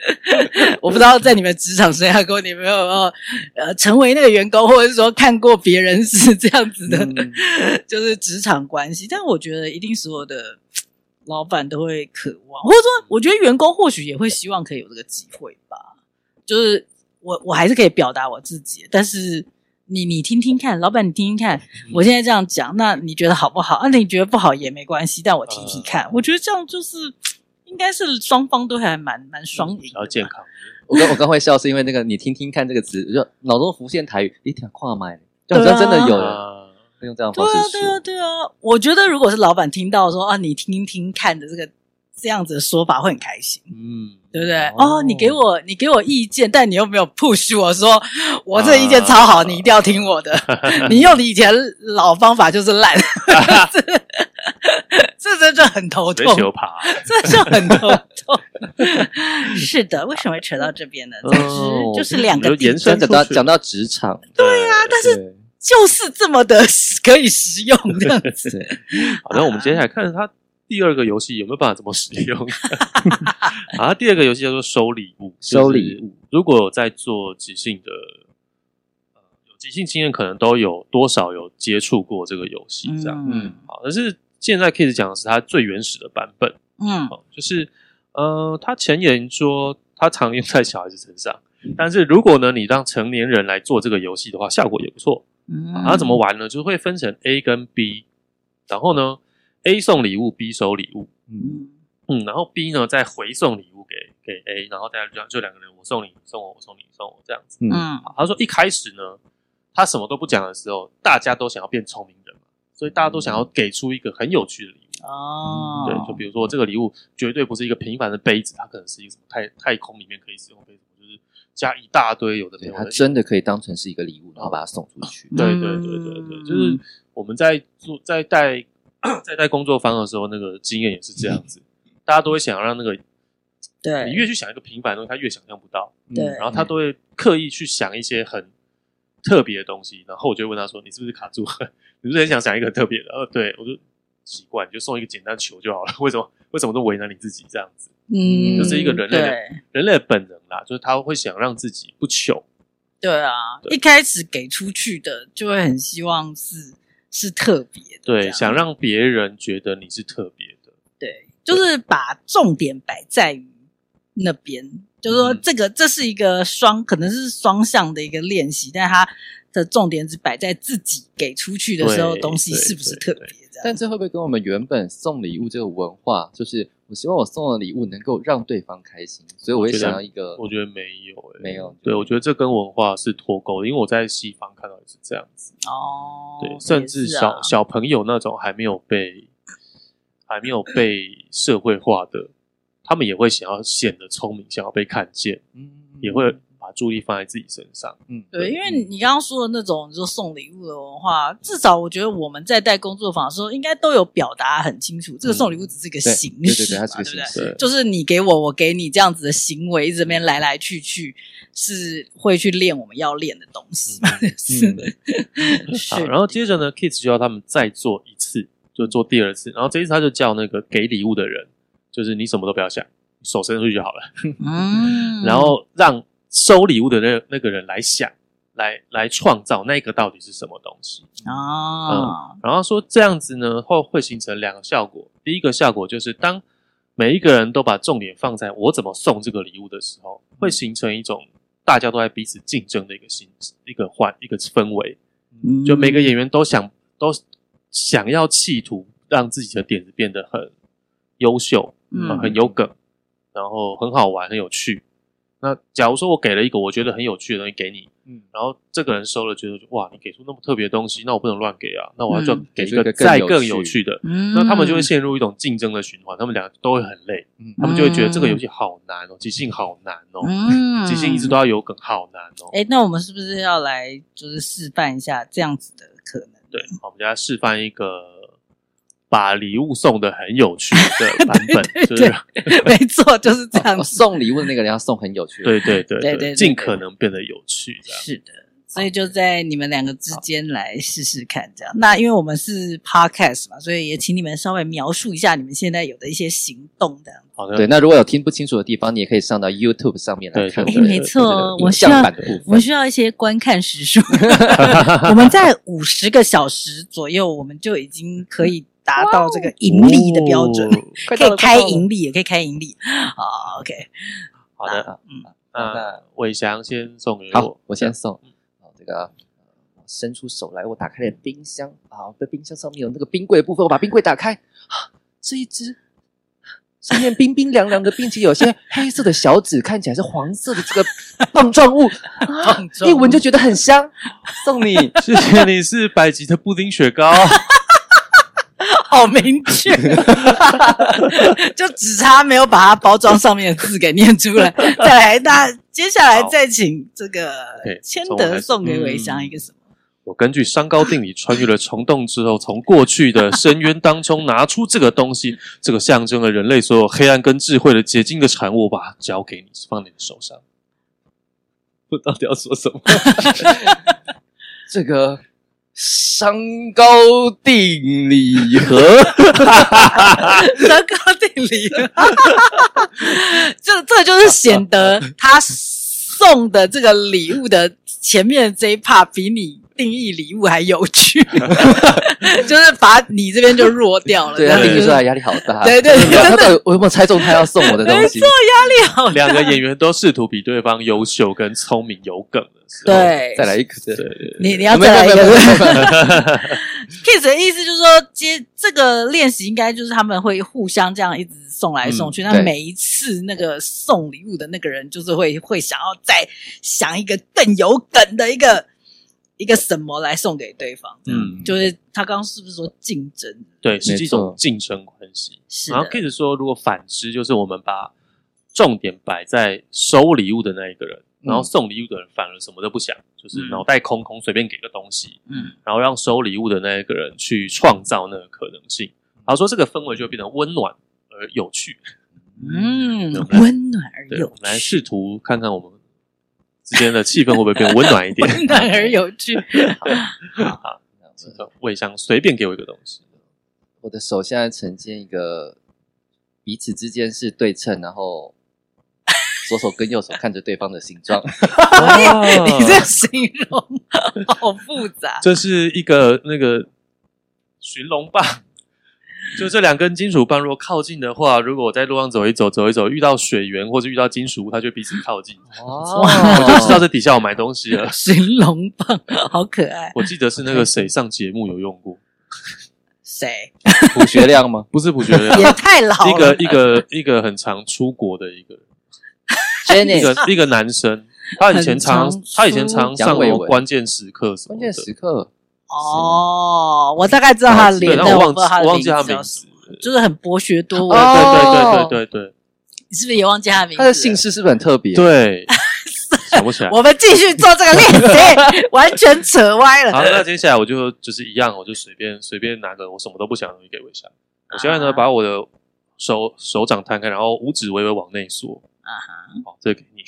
我不知道在你们职场生涯中，你们有没有呃成为那个员工，或者是说看过别人是这样子的，嗯、就是职场关系。但我觉得一定所有的老板都会渴望，或者说我觉得员工或许也会希望可以有这个机会吧。就是我我还是可以表达我自己，但是你你听听看，老板你听听看，我现在这样讲，那你觉得好不好？啊，你觉得不好也没关系，但我提提看，呃、我觉得这样就是。应该是双方都还蛮蛮双赢，比较健康。我刚我刚会笑，是因为那个你听听看这个词，就脑中浮现台语，一听跨麦，就好像真的有用这样方式说。对啊，对啊，对啊。我觉得如果是老板听到说啊，你听听看的这个这样子的说法，会很开心，嗯，对不对？哦，你给我你给我意见，但你又没有 push 我说我这个意见超好，你一定要听我的。你用你以前老方法就是烂。这真的很头痛，这就很头痛。是的，为什么会扯到这边呢？总之就是两个延伸讲到讲到职场，对呀，但是就是这么的可以实用这样子。好，那我们接下来看他第二个游戏有没有办法这么使用？啊，第二个游戏叫做收礼物，收礼物。如果在做即兴的，有即兴经验，可能都有多少有接触过这个游戏，这样。嗯，好，但是。现在 Kiss 讲的是它最原始的版本，嗯，就是呃，他前言说他常用在小孩子身上，但是如果呢，你让成年人来做这个游戏的话，效果也不错。嗯，他怎么玩呢？就会分成 A 跟 B，然后呢，A 送礼物，B 收礼物，嗯。嗯，然后 B 呢再回送礼物给给 A，然后大家就就两个人，我送你，你送我，我送你，你送我这样子。嗯，他说一开始呢，他什么都不讲的时候，大家都想要变聪明人。所以大家都想要给出一个很有趣的礼物。哦、嗯，对，就比如说这个礼物绝对不是一个平凡的杯子，它可能是一个什么太太空里面可以使用的杯子，就是加一大堆有的没有的，它真的可以当成是一个礼物，然后把它送出去。对对对对对，就是我们在做在带在带工作坊的时候，那个经验也是这样子，大家都会想要让那个，对，你越去想一个平凡的东西，他越想象不到，对，然后他都会刻意去想一些很特别的东西，然后我就问他说：“你是不是卡住？” 你是很想想一个特别的，呃，对我就奇怪，你就送一个简单球就好了。为什么？为什么都为难你自己这样子？嗯，就是一个人类的人类的本能啦，就是他会想让自己不糗。对啊，对，一开始给出去的就会很希望是是特别的，对，想让别人觉得你是特别的，对，就是把重点摆在于那边，就是说这个这是一个双，可能是双向的一个练习，但是它的重点是摆在自己给出去的时候，东西是不是特别这样？但这会不会跟我们原本送礼物这个文化，就是我希望我送的礼物能够让对方开心，所以我会想要一个，我觉得没有、欸，没有，对，我觉得这跟文化是脱钩的，因为我在西方看到也是这样子哦，对，甚至小、啊、小朋友那种还没有被还没有被社会化的，他们也会想要显得聪明，想要被看见，嗯，也会。把注意力放在自己身上，嗯，对，因为你刚刚说的那种就送礼物的文化，至少我觉得我们在带工作坊的时候，应该都有表达很清楚，这个送礼物只是一个形式，对对对，它是个形式，就是你给我，我给你这样子的行为，这边来来去去，是会去练我们要练的东西，是的，好，然后接着呢，Keith 就要他们再做一次，就做第二次，然后这一次他就叫那个给礼物的人，就是你什么都不要想，手伸出去就好了，嗯，然后让。收礼物的那那个人来想，来来创造那个到底是什么东西啊？嗯，然后说这样子呢，会会形成两个效果。第一个效果就是，当每一个人都把重点放在我怎么送这个礼物的时候，会形成一种大家都在彼此竞争的一个心一个环一个氛围。就每个演员都想都想要企图让自己的点子变得很优秀，嗯，很有梗，然后很好玩，很有趣。那假如说我给了一个我觉得很有趣的东西给你，嗯，然后这个人收了觉得哇，你给出那么特别的东西，那我不能乱给啊，那我要就给一个再更有趣的，嗯，那他们就会陷入一种竞争的循环，他们两个都会很累，嗯，他们就会觉得这个游戏好难哦，即兴好难哦，嗯，即兴一直都要有梗，好难哦。哎，那我们是不是要来就是示范一下这样子的可能？对，好，我们就来示范一个。把礼物送的很有趣的 版本，对对对，就是没错，就是这样。送礼物的那个人要送很有趣的，对对对对对，尽可能变得有趣。是的，所以就在你们两个之间来试试看，这样。那因为我们是 podcast 嘛，所以也请你们稍微描述一下你们现在有的一些行动的。好的，对。那如果有听不清楚的地方，你也可以上到 YouTube 上面来看。哎，没错，我需要我们需要一些观看时数。我们在五十个小时左右，我们就已经可以。达到这个盈利的标准，哦、可以开盈利，也可以开盈利。好，OK，好的，嗯，那伟翔先送给我，好，我先送。好，这个伸出手来，我打开了冰箱。好，在冰箱上面有那个冰柜的部分，我把冰柜打开，是一只上面冰冰凉凉的，并且有些 黑色的小纸，看起来是黄色的这个 棒状物，一闻就觉得很香。送你，谢谢你，是百吉的布丁雪糕。好明确，就只差没有把它包装上面的字给念出来。再来，那接下来再请这个千德送给伟翔一个什么？我根据商高定理穿越了虫洞之后，从过去的深渊当中拿出这个东西，这个象征了人类所有黑暗跟智慧的结晶的产物，我把它交给你，放在你的手上。我到底要说什么？这个。山高定礼盒，山高定礼盒，这这就是显得他送的这个礼物的前面这一 part 比你定义礼物还有趣，就是把你这边就弱掉了。对，他定义出来压力好大。对对，对，他到底我有没有猜中他要送我的东西？没错，压力好大。两个演员都试图比对方优秀、跟聪明、有梗。对，再来一个。对，你你要再来一个。Kiss 的意思就是说，接这个练习应该就是他们会互相这样一直送来送去。那每一次那个送礼物的那个人，就是会会想要再想一个更有梗的一个一个什么来送给对方。嗯，就是他刚刚是不是说竞争？对，是一种竞争关系。是。然后 Kiss 说，如果反之，就是我们把重点摆在收礼物的那一个人。然后送礼物的人反而什么都不想，就是脑袋空空，随便给个东西。嗯，然后让收礼物的那一个人去创造那个可能性。然后说这个氛围就会变得温暖而有趣。嗯，温暖而有趣。我们来试图看看我们之间的气氛会不会变温暖一点？温暖而有趣。好，好，我也想随便给我一个东西。我的手现在呈现一个彼此之间是对称，然后。左手跟右手看着对方的形状，你这形容好复杂。这是一个那个寻龙棒，就这两根金属棒，如果靠近的话，如果我在路上走一走，走一走，遇到水源或者遇到金属物，它就彼此靠近。哦，我就知道这底下有买东西了。寻龙棒好可爱，我记得是那个谁上节目有用过。谁？卜学亮吗？不是卜学亮，也太老了。一个一个一个很常出国的一个，一个一个男生，他以前常他以前常上过关键时刻什么的。关键时刻哦，我大概知道他的脸，但我忘记我忘记他名字，就是很博学多闻。对对对对对对，你是不是也忘记他的名字？他的姓氏是不是很特别？对。想不起来，我们继续做这个练习，完全扯歪了。好，那接下来我就就是一样，我就随便随便拿个我什么都不想的东西给微笑。我现在呢，把我的手手掌摊开，然后五指微微往内缩。啊哈，好，这个给你。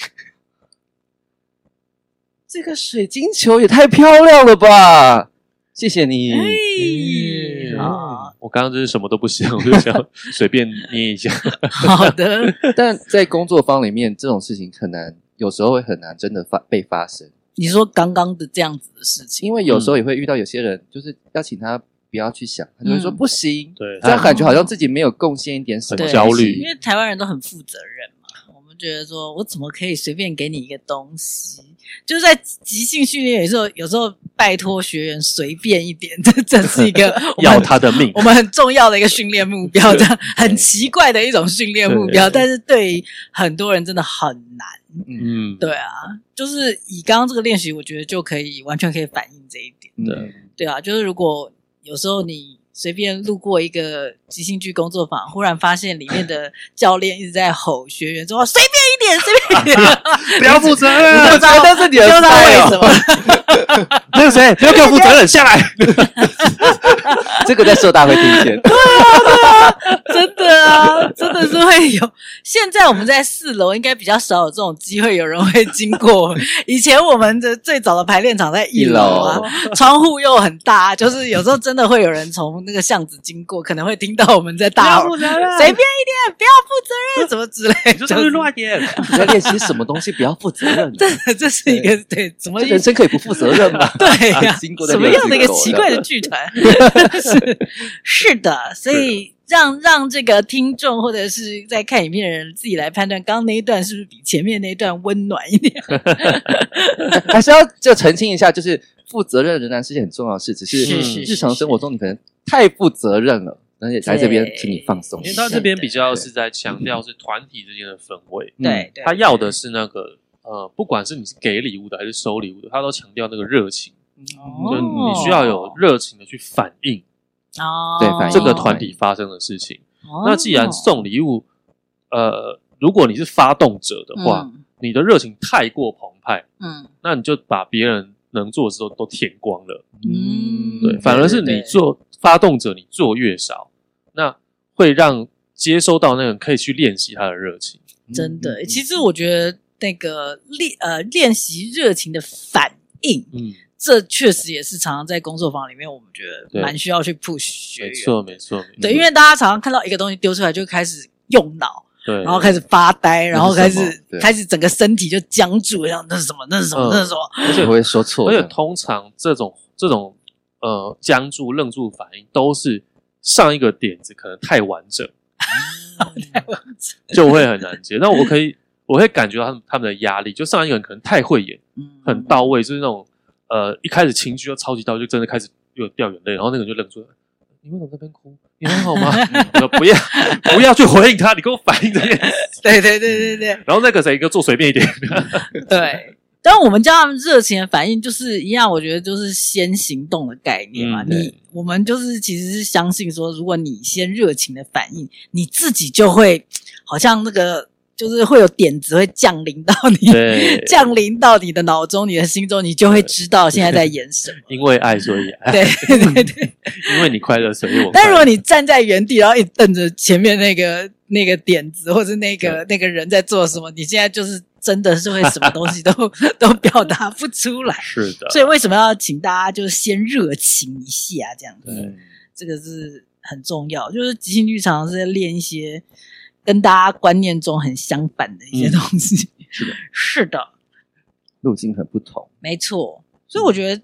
这个水晶球也太漂亮了吧！谢谢你。啊，我刚刚就是什么都不想，我就想 随便捏一下。好的，但在工作坊里面，这种事情很难。有时候会很难真的发被发生。你说刚刚的这样子的事情，因为有时候也会遇到有些人，就是要请他不要去想，他就会说不行。对，这样感觉好像自己没有贡献一点什么，很焦虑。因为台湾人都很负责任嘛，我们觉得说我怎么可以随便给你一个东西？就是在即兴训练有时候，有时候拜托学员随便一点，这这是一个 要他的命，我们很重要的一个训练目标，这样很奇怪的一种训练目标，但是对很多人真的很难。嗯，对啊，就是以刚刚这个练习，我觉得就可以完全可以反映这一点。对，对啊，就是如果有时候你随便路过一个即兴剧工作坊，忽然发现里面的 教练一直在吼学员说：“随便一点，随便一点，不要负责任。”你就知道这是你的错，为什么？那个谁，不要给我负责任，下来。这个在社大会听见。对啊，对啊，真的啊，真的是会有。现在我们在四楼，应该比较少有这种机会，有人会经过。以前我们的最早的排练场在一楼啊，窗户又很大，就是有时候真的会有人从那个巷子经过，可能会听到我们在大吼：“随便一点，不要负责任，什么之类。”你就上去乱点。你在练习什么东西？不要负责任。这，这是一个对，怎么人生可以不负责任吗？对呀，什么样的一个奇怪的剧团？是是的，所以让让这个听众或者是在看影片的人自己来判断，刚刚那一段是不是比前面那一段温暖一点？还是要就澄清一下，就是负责任仍然是件很重要的事，只是日常生活中你可能太负责任了，而且来这边请你放松。因为他这边比较是在强调是团体之间的氛围，对，他要的是那个呃，不管是你是给礼物的还是收礼物的，他都强调那个热情。就你需要有热情的去反应哦，对，这个团体发生的事情。那既然送礼物，呃，如果你是发动者的话，你的热情太过澎湃，嗯，那你就把别人能做的时候都填光了，嗯，对，反而是你做发动者，你做越少，那会让接收到那个人可以去练习他的热情。真的，其实我觉得那个练呃练习热情的反应，嗯。这确实也是常常在工作坊里面，我们觉得蛮需要去 push 学员。没错，没错。对，因为大家常常看到一个东西丢出来，就开始用脑，对，然后开始发呆，然后开始开始整个身体就僵住，然后那是什么？那是什么？那是什么？而且我会说错。而且通常这种这种呃僵住、愣住反应，都是上一个点子可能太完整，太完整就会很难接。那我可以，我会感觉到他们他们的压力，就上一个人可能太会演，很到位，就是那种。呃，一开始情绪就超级到，就真的开始又掉眼泪，然后那个人就愣住了。你为什么在那边哭？你很好吗？我说不要，不要去回应他，你给我反应这件事。对对对对对。然后那个谁，一个做随便一点。对，但我们叫他们热情的反应，就是一样，我觉得就是先行动的概念嘛。嗯、你我们就是其实是相信说，如果你先热情的反应，你自己就会好像那个。就是会有点子会降临到你，降临到你的脑中、你的心中，你就会知道现在在 演什么。因为爱，所以爱。对对 对，因为你快乐，所以我。但如果你站在原地，然后一瞪着前面那个那个点子，或者那个那个人在做什么，你现在就是真的是会什么东西都都表达不出来。是的。所以为什么要请大家就是先热情一下这样子？对，这个是很重要。就是即兴剧场是在练一些。跟大家观念中很相反的一些东西，是的，是的，路径很不同，没错。所以我觉得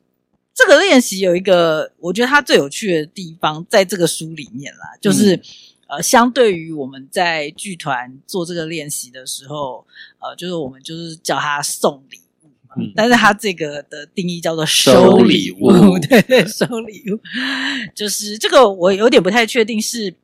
这个练习有一个，我觉得它最有趣的地方，在这个书里面啦，就是、嗯、呃，相对于我们在剧团做这个练习的时候，呃，就是我们就是叫他送礼物嘛，嗯、但是他这个的定义叫做收礼物，收礼物。对 对，收礼物，就是这个我有点不太确定是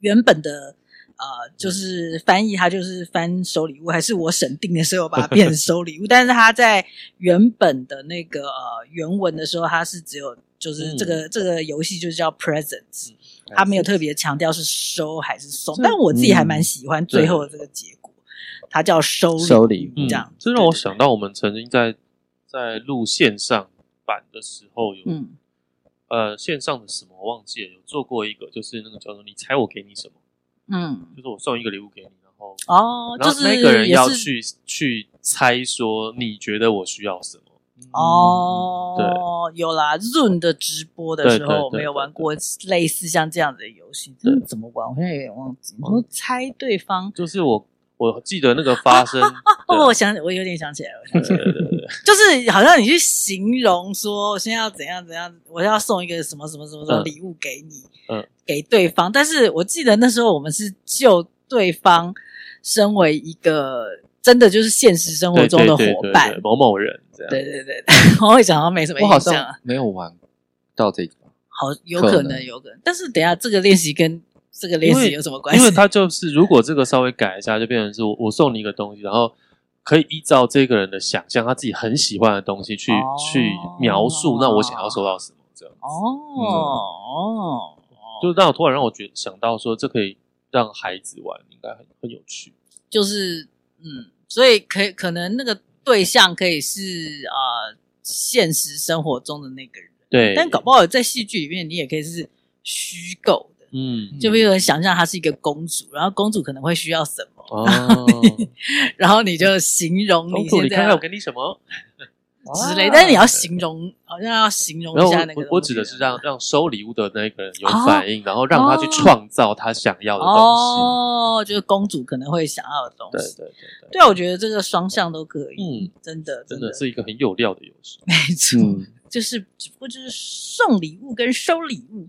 原本的。呃，就是翻译，它就是翻收礼物，还是我审定的时候把它变成收礼物？但是它在原本的那个呃原文的时候，它是只有就是这个、嗯、这个游戏就是叫 presents，它没有特别强调是收还是送。但我自己还蛮喜欢最后的这个结果，嗯、它叫收收礼物这样。这让我想到我们曾经在在录线上版的时候有，嗯，呃，线上的什么我忘记了，有做过一个，就是那个叫做你猜我给你什么。嗯，就是我送一个礼物给你，然后哦，然后那个人要去去猜说你觉得我需要什么。哦，对，有啦，Zoom 的直播的时候，我没有玩过类似像这样的游戏，这怎么玩？我现在有点忘记。我猜对方，就是我我记得那个发生 哦，我想我有点想起来了，想起来了，就是好像你去形容说我现在要怎样怎样，我要送一个什么什么什么什么礼物给你，嗯。给对方，但是我记得那时候我们是就对方身为一个真的就是现实生活中的伙伴，某某人这样。对对对，我会讲到没什么印象，我好像没有玩到这个，好有可能有可能，但是等下这个练习跟这个练习有什么关系？因为他就是如果这个稍微改一下，就变成是我我送你一个东西，然后可以依照这个人的想象，他自己很喜欢的东西去去描述，那我想要收到什么这样子。哦哦。就让我突然让我觉想到说，这可以让孩子玩，应该很很有趣。就是嗯，所以可以可能那个对象可以是啊、呃，现实生活中的那个人，对。但搞不好在戏剧里面，你也可以是虚构的，嗯。就比如想象她是一个公主，然后公主可能会需要什么，哦、然后你然后你就形容你现在，你看看我给你什么。之类，但是你要形容，好像要形容一下那个。我我指的是让让收礼物的那个人有反应，然后让他去创造他想要的东西。哦，就是公主可能会想要的东西。对对对对，我觉得这个双向都可以。嗯，真的真的是一个很有料的游戏。没错，就是只不过就是送礼物跟收礼物，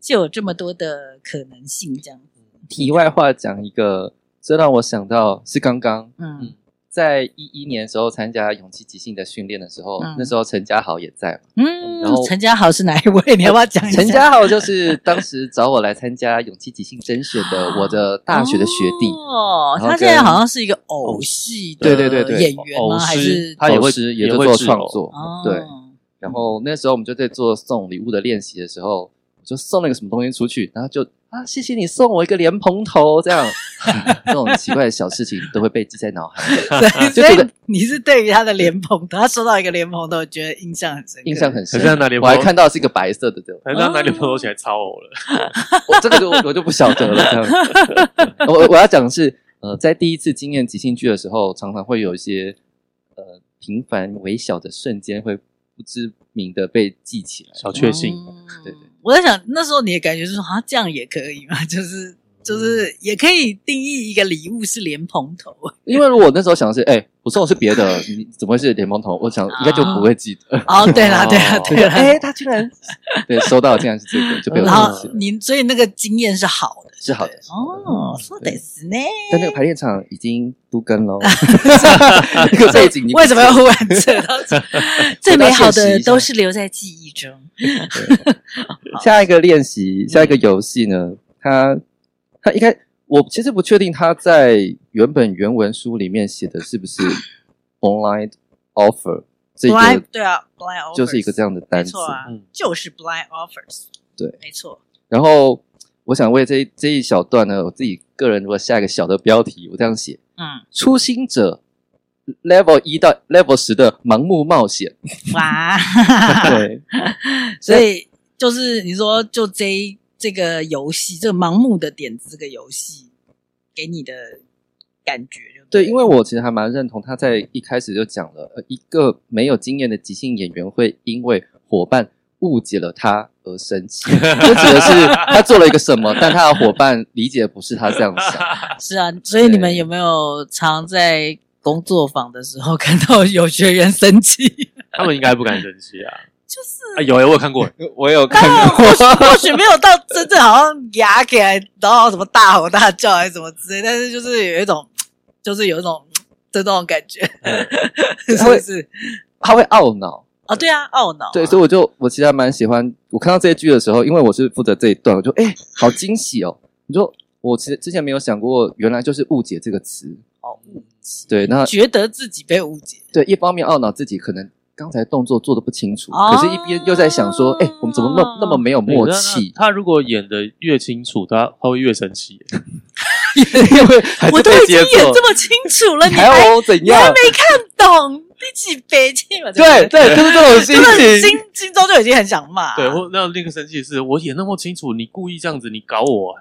就有这么多的可能性这样子。题外话讲一个，这让我想到是刚刚，嗯。在一一年的时候参加勇气即兴的训练的时候，嗯、那时候陈家豪也在。嗯，然后陈家豪是哪一位？你要不要讲一下？陈家豪就是当时找我来参加勇气即兴甄选的我的大学的学弟。哦，他现在好像是一个偶戏的演员吗？对对对演员吗，还是他也会也会做创作。对，然后那时候我们就在做送礼物的练习的时候，就送了个什么东西出去，然后就。啊，谢谢你送我一个莲蓬头，这样、嗯、这种奇怪的小事情都会被记在脑海里。所以你是对于他的莲蓬头，他收到一个莲蓬头，觉得印象很深，印象很深。我还看到是一个白色的，这种，还是他拿莲蓬头起来超 我了？我这个就我就不晓得了。这样我我要讲的是，呃，在第一次经验即兴剧的时候，常常会有一些呃平凡微小的瞬间，会不知名的被记起来，小确幸。嗯、对对。我在想，那时候你的感觉是说，啊，这样也可以嘛？就是就是，也可以定义一个礼物是莲蓬头。因为如果那时候想的是，哎、欸，我送的是别的，你怎么会是莲蓬头？我想应该就不会记得。哦，对啦，对啦，对啦。哎，他居然对收到，竟然是这个，就被我。然后你，所以那个经验是好的，是好的。哦，说的是呢。但那个排练场已经都跟了。那个背景，为什么要忽然扯到这？最美好的都是留在记忆中。下一个练习，下一个游戏呢？他他应该，我其实不确定他在原本原文书里面写的是不是 blind offer 这个？对啊，blind offer 就是一个这样的单词啊，就是 blind offers。对，没错。然后我想为这这一小段呢，我自己个人如果下一个小的标题，我这样写：嗯，初心者 level 一到 level 十的盲目冒险。哇，对，所以。就是你说，就这这个游戏，这个盲目的点子，这个游戏给你的感觉就对，对，因为我其实还蛮认同他在一开始就讲了，呃，一个没有经验的即兴演员会因为伙伴误解了他而生气，这指的是他做了一个什么，但他的伙伴理解不是他这样想。是啊，所以你们有没有常在工作坊的时候看到有学员生气？他们应该不敢生气啊。就是啊，有哎，我有看过，我有看过，或许没有到真正好像牙起来，然后什么大吼大叫还是什么之类，但是就是有一种，就是有一种的 这种感觉，是不是？他会懊恼啊，对啊，懊恼，对，所以我就我其实还蛮喜欢，我看到这一句的时候，因为我是负责这一段，我就哎，好惊喜哦！你说我其实之前没有想过，原来就是误解这个词，哦，误解，对，那觉得自己被误解，对，一方面懊恼自己可能。刚才动作做的不清楚，可是一边又在想说：“哎，我们怎么那那么没有默契？”他如果演的越清楚，他他会越生气。因为我都已经演这么清楚了，你还怎样？你还没看懂？你几悲气嘛？对对，就是这种心情，心心中就已经很想骂。对，或那另一个生气是，我演那么清楚，你故意这样子，你搞我。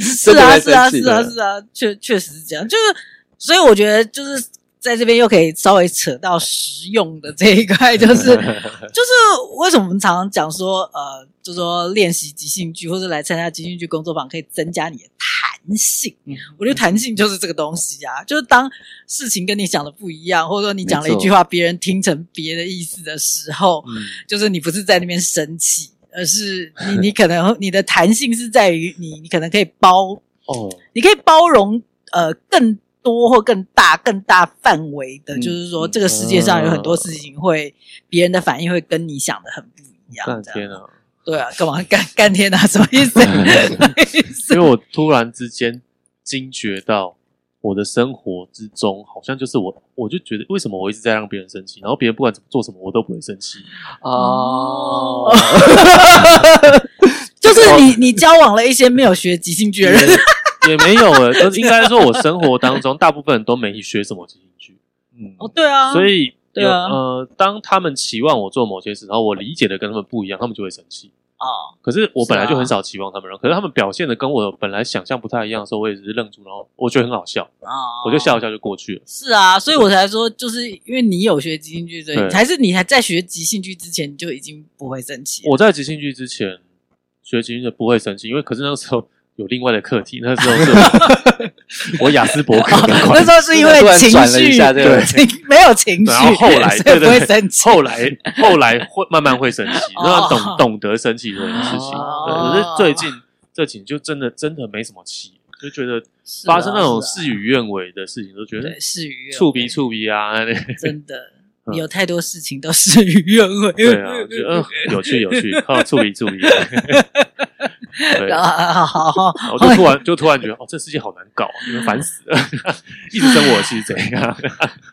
是啊，是啊，是啊，是啊，确确实是这样。就是，所以我觉得就是。在这边又可以稍微扯到实用的这一块，就是 就是为什么我们常常讲说，呃，就是说练习即兴剧或者来参加即兴剧工作坊，可以增加你的弹性。嗯，我觉得弹性就是这个东西啊，就是当事情跟你想的不一样，或者说你讲了一句话，别人听成别的意思的时候，嗯，就是你不是在那边生气，而是 你你可能你的弹性是在于你你可能可以包哦，你可以包容呃更。多或更大、更大范围的，嗯、就是说，这个世界上有很多事情会，别、嗯、人的反应会跟你想的很不一样。干天啊！对啊，干嘛干干天啊？什么意思？因为我突然之间惊觉到，我的生活之中好像就是我，我就觉得为什么我一直在让别人生气，然后别人不管怎么做什么，我都不会生气。哦，就是你，你交往了一些没有学即兴剧的人。也没有了，就是应该说，我生活当中大部分人都没学什么即兴剧。嗯，哦，对啊，所以对啊，呃，当他们期望我做某些事，然后我理解的跟他们不一样，他们就会生气。哦，可是我本来就很少期望他们，可是他们表现的跟我本来想象不太一样的时候，我也只是愣住，然后我觉得很好笑啊，我就笑一笑就过去了。是啊，所以我才说，就是因为你有学即兴剧，对，还是你还在学即兴剧之前，你就已经不会生气。我在即兴剧之前学即兴剧不会生气，因为可是那个时候。有另外的课题，那时候是 我雅思伯格，那时候是因为 情绪，对，没有情绪，然后后来对对对，后来后来会慢慢会生气，然后懂懂得生气这件事情。对，可是最近这几年就真的真的没什么气，就觉得发生那种事与愿违的事情，都觉得事与愿违，触鼻触鼻啊，真的有太多事情都事 与愿违。对啊，觉得嗯有趣有趣，好注意注意。对好好好，我就突然就突然觉得，哦，这世界好难搞，你们烦死了，一直生我是，怎样？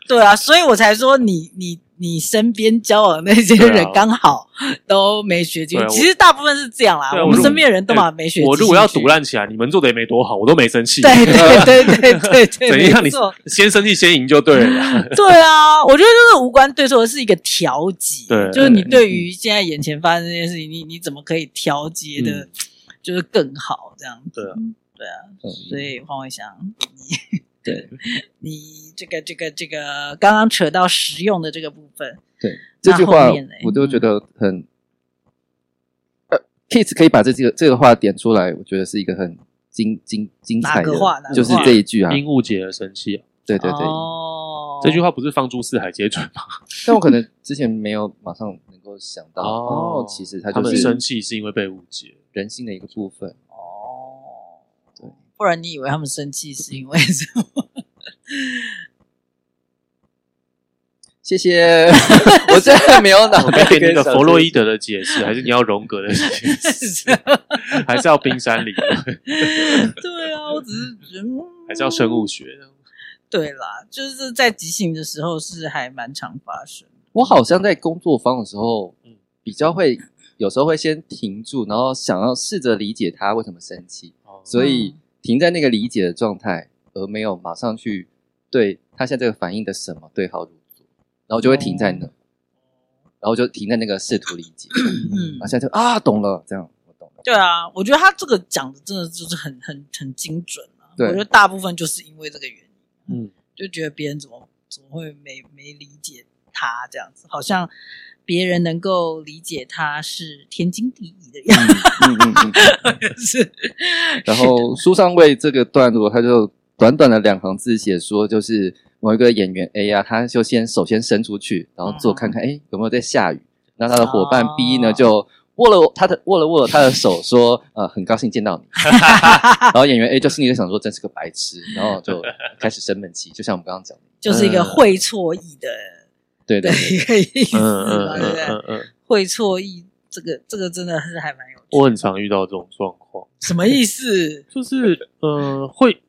对啊，所以我才说你你你身边交往的那些人刚好都没学进，其实大部分是这样啦。我们身边的人都嘛没学。我如果要赌烂起来，你们做的也没多好，我都没生气。对对对对对对，等一下，你先生气先赢就对了。对啊，我觉得就是无关对错，是一个调节。对，就是你对于现在眼前发生这件事情，你你怎么可以调节的？就是更好这样子，对啊，对啊，所以黄伟翔，你对，你这个这个这个刚刚扯到实用的这个部分，对这句话，我都觉得很，呃，Keith 可以把这这个这个话点出来，我觉得是一个很精精精彩的话，就是这一句啊，因误解而生气，对对对，哦，这句话不是放诸四海皆准吗？但我可能之前没有马上能够想到，哦，其实他就是生气是因为被误解。人性的一个部分不然你以为他们生气是因为什么？谢谢，我真的没有脑袋给那个弗洛伊德的解释，还是你要荣格的解释，还是要冰山理论？对啊，我只是觉得，还是要生物学？对啦，就是在即兴的时候是还蛮常发生。我好像在工作坊的时候，嗯，比较会。有时候会先停住，然后想要试着理解他为什么生气，哦、所以停在那个理解的状态，而没有马上去对他现在这个反应的什么对号入座，然后就会停在那，哦、然后就停在那个试图理解，嗯，然后现在就啊懂了，这样我懂了。对啊，我觉得他这个讲的真的就是很很很精准啊。对，我觉得大部分就是因为这个原因，嗯，就觉得别人怎么怎么会没没理解他这样子，好像。别人能够理解他是天经地义的样子，嗯嗯嗯嗯、是。然后书上为这个段落，他就短短的两行字写说，就是某一个演员 A 啊，他就先首先伸出去，然后做看看，哎，有没有在下雨？然后他的伙伴 B 呢，就握了他的握了握了他的手，说：“呃，很高兴见到你。”然后演员 A 就心里就想说：“真是个白痴。”然后就开始生闷气，就像我们刚刚讲的，就是一个会错意的，对对一个意思，对不对？会错意，这个这个真的是还蛮有趣。我很常遇到这种状况，什么意思？就是呃会。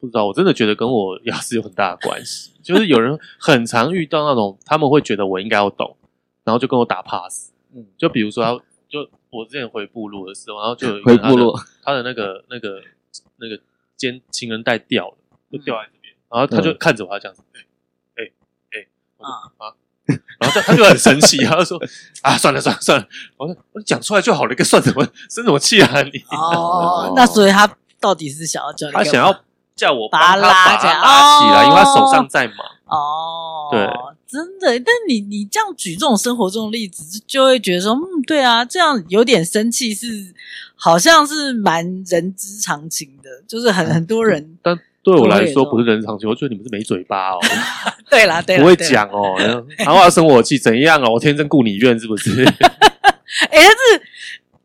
不知道，我真的觉得跟我 牙齿有很大的关系。就是有人很常遇到那种，他们会觉得我应该要懂，然后就跟我打 pass。嗯，就比如说他，就我之前回部落的时候，然后就有一个他的回部落，他的那个那个那个肩情人带掉了，就掉在这边，然后他就看着我，他这样子，啊啊，然后他他就很生气，他就说啊，算了算了算了，我说我讲出来就好了，一个算什么生什么气啊你？哦，那所以他到底是想要叫你？他想要。叫我把他拉起来，因为他手上在忙。哦，对，真的。但你你这样举这种生活中的例子，就会觉得说，嗯，对啊，这样有点生气是，好像是蛮人之常情的，就是很很多人。但对我来说不是人之常情，我觉得你们是没嘴巴哦。对啦，对，不会讲哦，然后要生我气怎样哦？我天真顾你怨是不是？哎，但是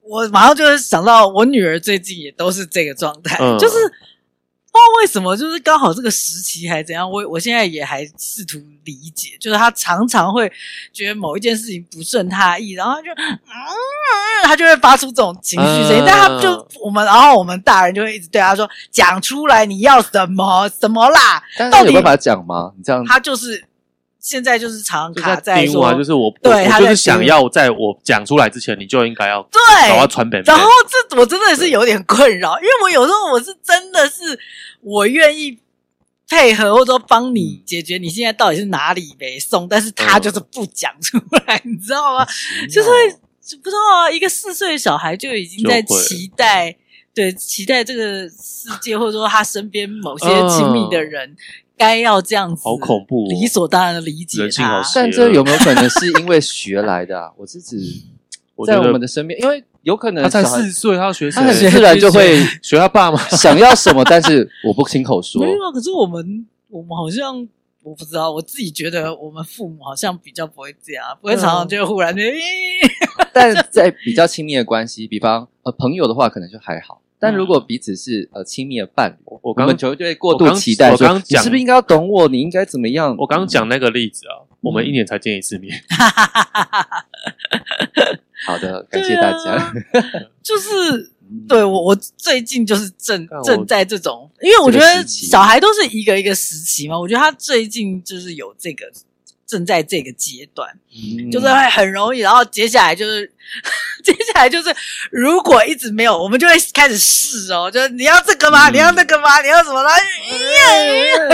我马上就是想到，我女儿最近也都是这个状态，就是。不知道为什么，就是刚好这个时期还怎样，我我现在也还试图理解，就是他常常会觉得某一件事情不顺他意，然后他就嗯，他就会发出这种情绪声音，嗯、但他就我们，然后我们大人就会一直对他说，讲出来你要什么什么啦，到底有办法讲吗？你这样，他就是现在就是常常卡在说，就是我对他就是想要在我讲出来之前，你就应该要对，我要传本。然后这我真的是有点困扰，因为我有时候我是真的是。我愿意配合，或者说帮你解决你现在到底是哪里没送，但是他就是不讲出来，你知道吗？就是不知道啊，一个四岁的小孩就已经在期待，对，期待这个世界，或者说他身边某些亲密的人该要这样子，好恐怖，理所当然的理解他。但这有没有可能是因为学来的啊？我是指在我们的身边，因为。有可能他才四岁，他要学，他很自然就会学他爸妈 想要什么，但是我不亲口说。没有啊，可是我们我们好像我不知道，我自己觉得我们父母好像比较不会这样，不会常常就忽然就。但在比较亲密的关系，比方呃朋友的话，可能就还好。但如果彼此是 呃亲密的伴侣，我们就会过度期待。我刚刚讲，你是不是应该要懂我？你应该怎么样？我刚刚讲那个例子啊，我们一年才见一次面。好的，感谢大家。啊、就是对我，我最近就是正正在这种，因为我觉得小孩都是一个一个时期嘛。我觉得他最近就是有这个，正在这个阶段，嗯、就是会很容易。然后接下来就是。接下来就是，如果一直没有，我们就会开始试哦，就是你要这个吗？你要那个吗？你要什么呢？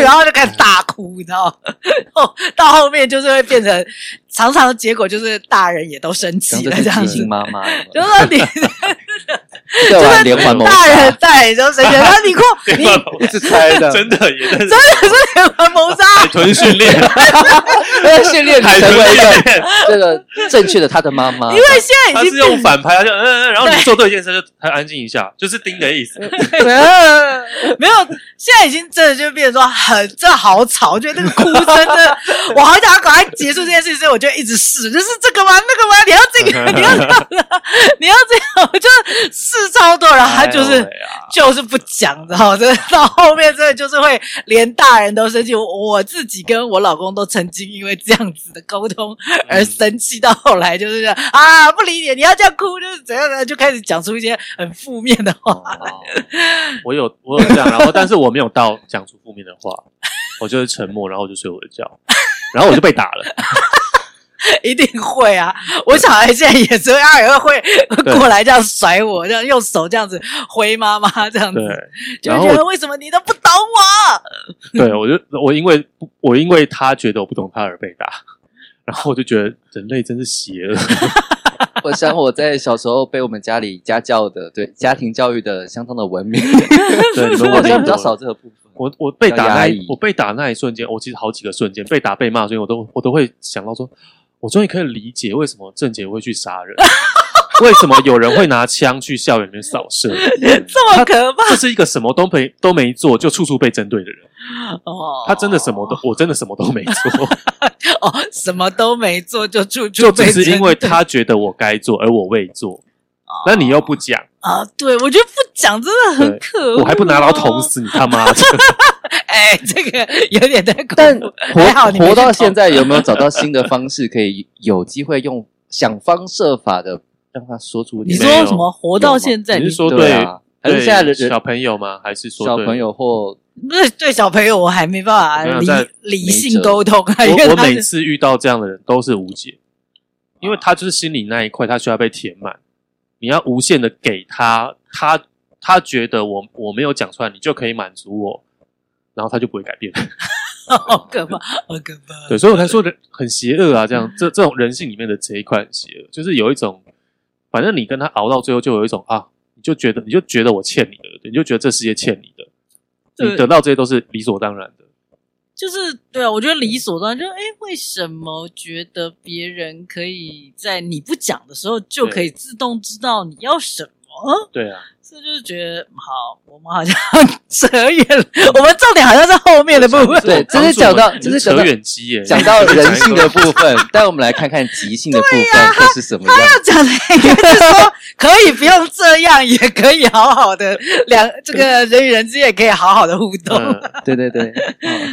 然后就开始大哭，你知道吗？到后面就是会变成，常常的结果就是大人也都生气了，这样子。妈妈，就是说你，就是连环大人在，就谁觉得 你哭？你一直猜的，真的也真的是连环谋杀，海豚训练，训练成为一个这个正确的他的妈妈，因为现在。他是用反拍，他就嗯嗯，然后你做对一件事，就很安静一下，就是盯的意思。没有，现在已经真的就变成说很，真的好吵，我觉得那个哭声真的，我好想要赶快结束这件事，所以我就一直试，就是这个吗？那个吗？你要这个？你要这样？你要这样？我就 试超多，然后他就是就是不讲，然后真的到后面真的就是会连大人都生气，我自己跟我老公都曾经因为这样子的沟通而生气，到后来就是啊不理解。你要这样哭，就是怎样的，就开始讲出一些很负面的话。我有我有这样，然后但是我没有到讲出负面的话，我就是沉默，然后我就睡我的觉，然后我就被打了。一定会啊！我小孩现在也是，他也会过来这样甩我，这样用手这样子挥妈妈 这样子。对，就觉得为什么你都不懂我？对，我就我因为我因为他觉得我不懂他而被打，然后我就觉得人类真是邪恶。我想我在小时候被我们家里家教的，对家庭教育的相当的文明，对，你们好像比较少这个部分。我我被打那一我被打那一瞬间，我其实好几个瞬间被打被骂，所以我都我都会想到说，我终于可以理解为什么郑杰会去杀人。为什么有人会拿枪去校园里面扫射？这么可怕！这是一个什么都没都没做就处处被针对的人。哦，他真的什么都，我真的什么都没做。哦，什么都没做就处处 就只是因为他觉得我该做，而我未做。那你又不讲啊？对，我觉得不讲真的很可恶。我还不拿刀捅死你他妈的！哎，这个有点太过。但活活到现在，有没有找到新的方式，可以有机会用想方设法的让他说出？你说什么？活到现在，你是说对啊？还是现在的小朋友吗？还是说小朋友或不是对小朋友？我还没办法理理性沟通。我我每次遇到这样的人都是无解，因为他就是心里那一块，他需要被填满。你要无限的给他，他他觉得我我没有讲出来，你就可以满足我，然后他就不会改变。好可怕，好可怕。对，所以我才说人很邪恶啊，这样这这种人性里面的这一块很邪恶，就是有一种，反正你跟他熬到最后，就有一种啊，你就觉得你就觉得我欠你的，你就觉得这世界欠你的，你得到这些都是理所当然的。就是对啊，我觉得理所当然，就是哎，为什么觉得别人可以在你不讲的时候就可以自动知道你要什么？对啊。这就是觉得好，我们好像 扯远了。我们重点好像是后面的部分。对，这是讲到，这是扯远机耶，讲到 人性的部分。但我们来看看即兴的部分会是什么样。他要讲的应该是说，可以不用这样，也可以好好的两这个人与人之间也可以好好的互动。对对对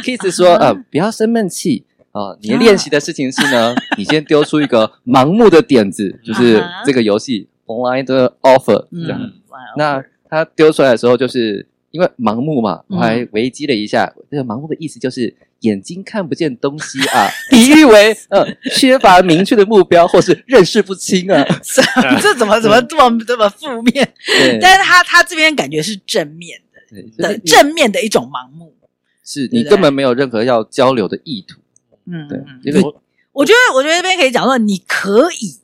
，Kiss 说呃，不要生闷气啊。你练习的事情是呢，你先丢出一个盲目的点子，就是这个游戏 online 的 offer 这样。那他丢出来的时候，就是因为盲目嘛，我还维基了一下，这个盲目的意思就是眼睛看不见东西啊，比喻为呃缺乏明确的目标或是认识不清啊。这怎么怎么这么这么负面？但是他他这边感觉是正面的，的正面的一种盲目，是你根本没有任何要交流的意图。嗯，对，因为我觉得我觉得这边可以讲说，你可以。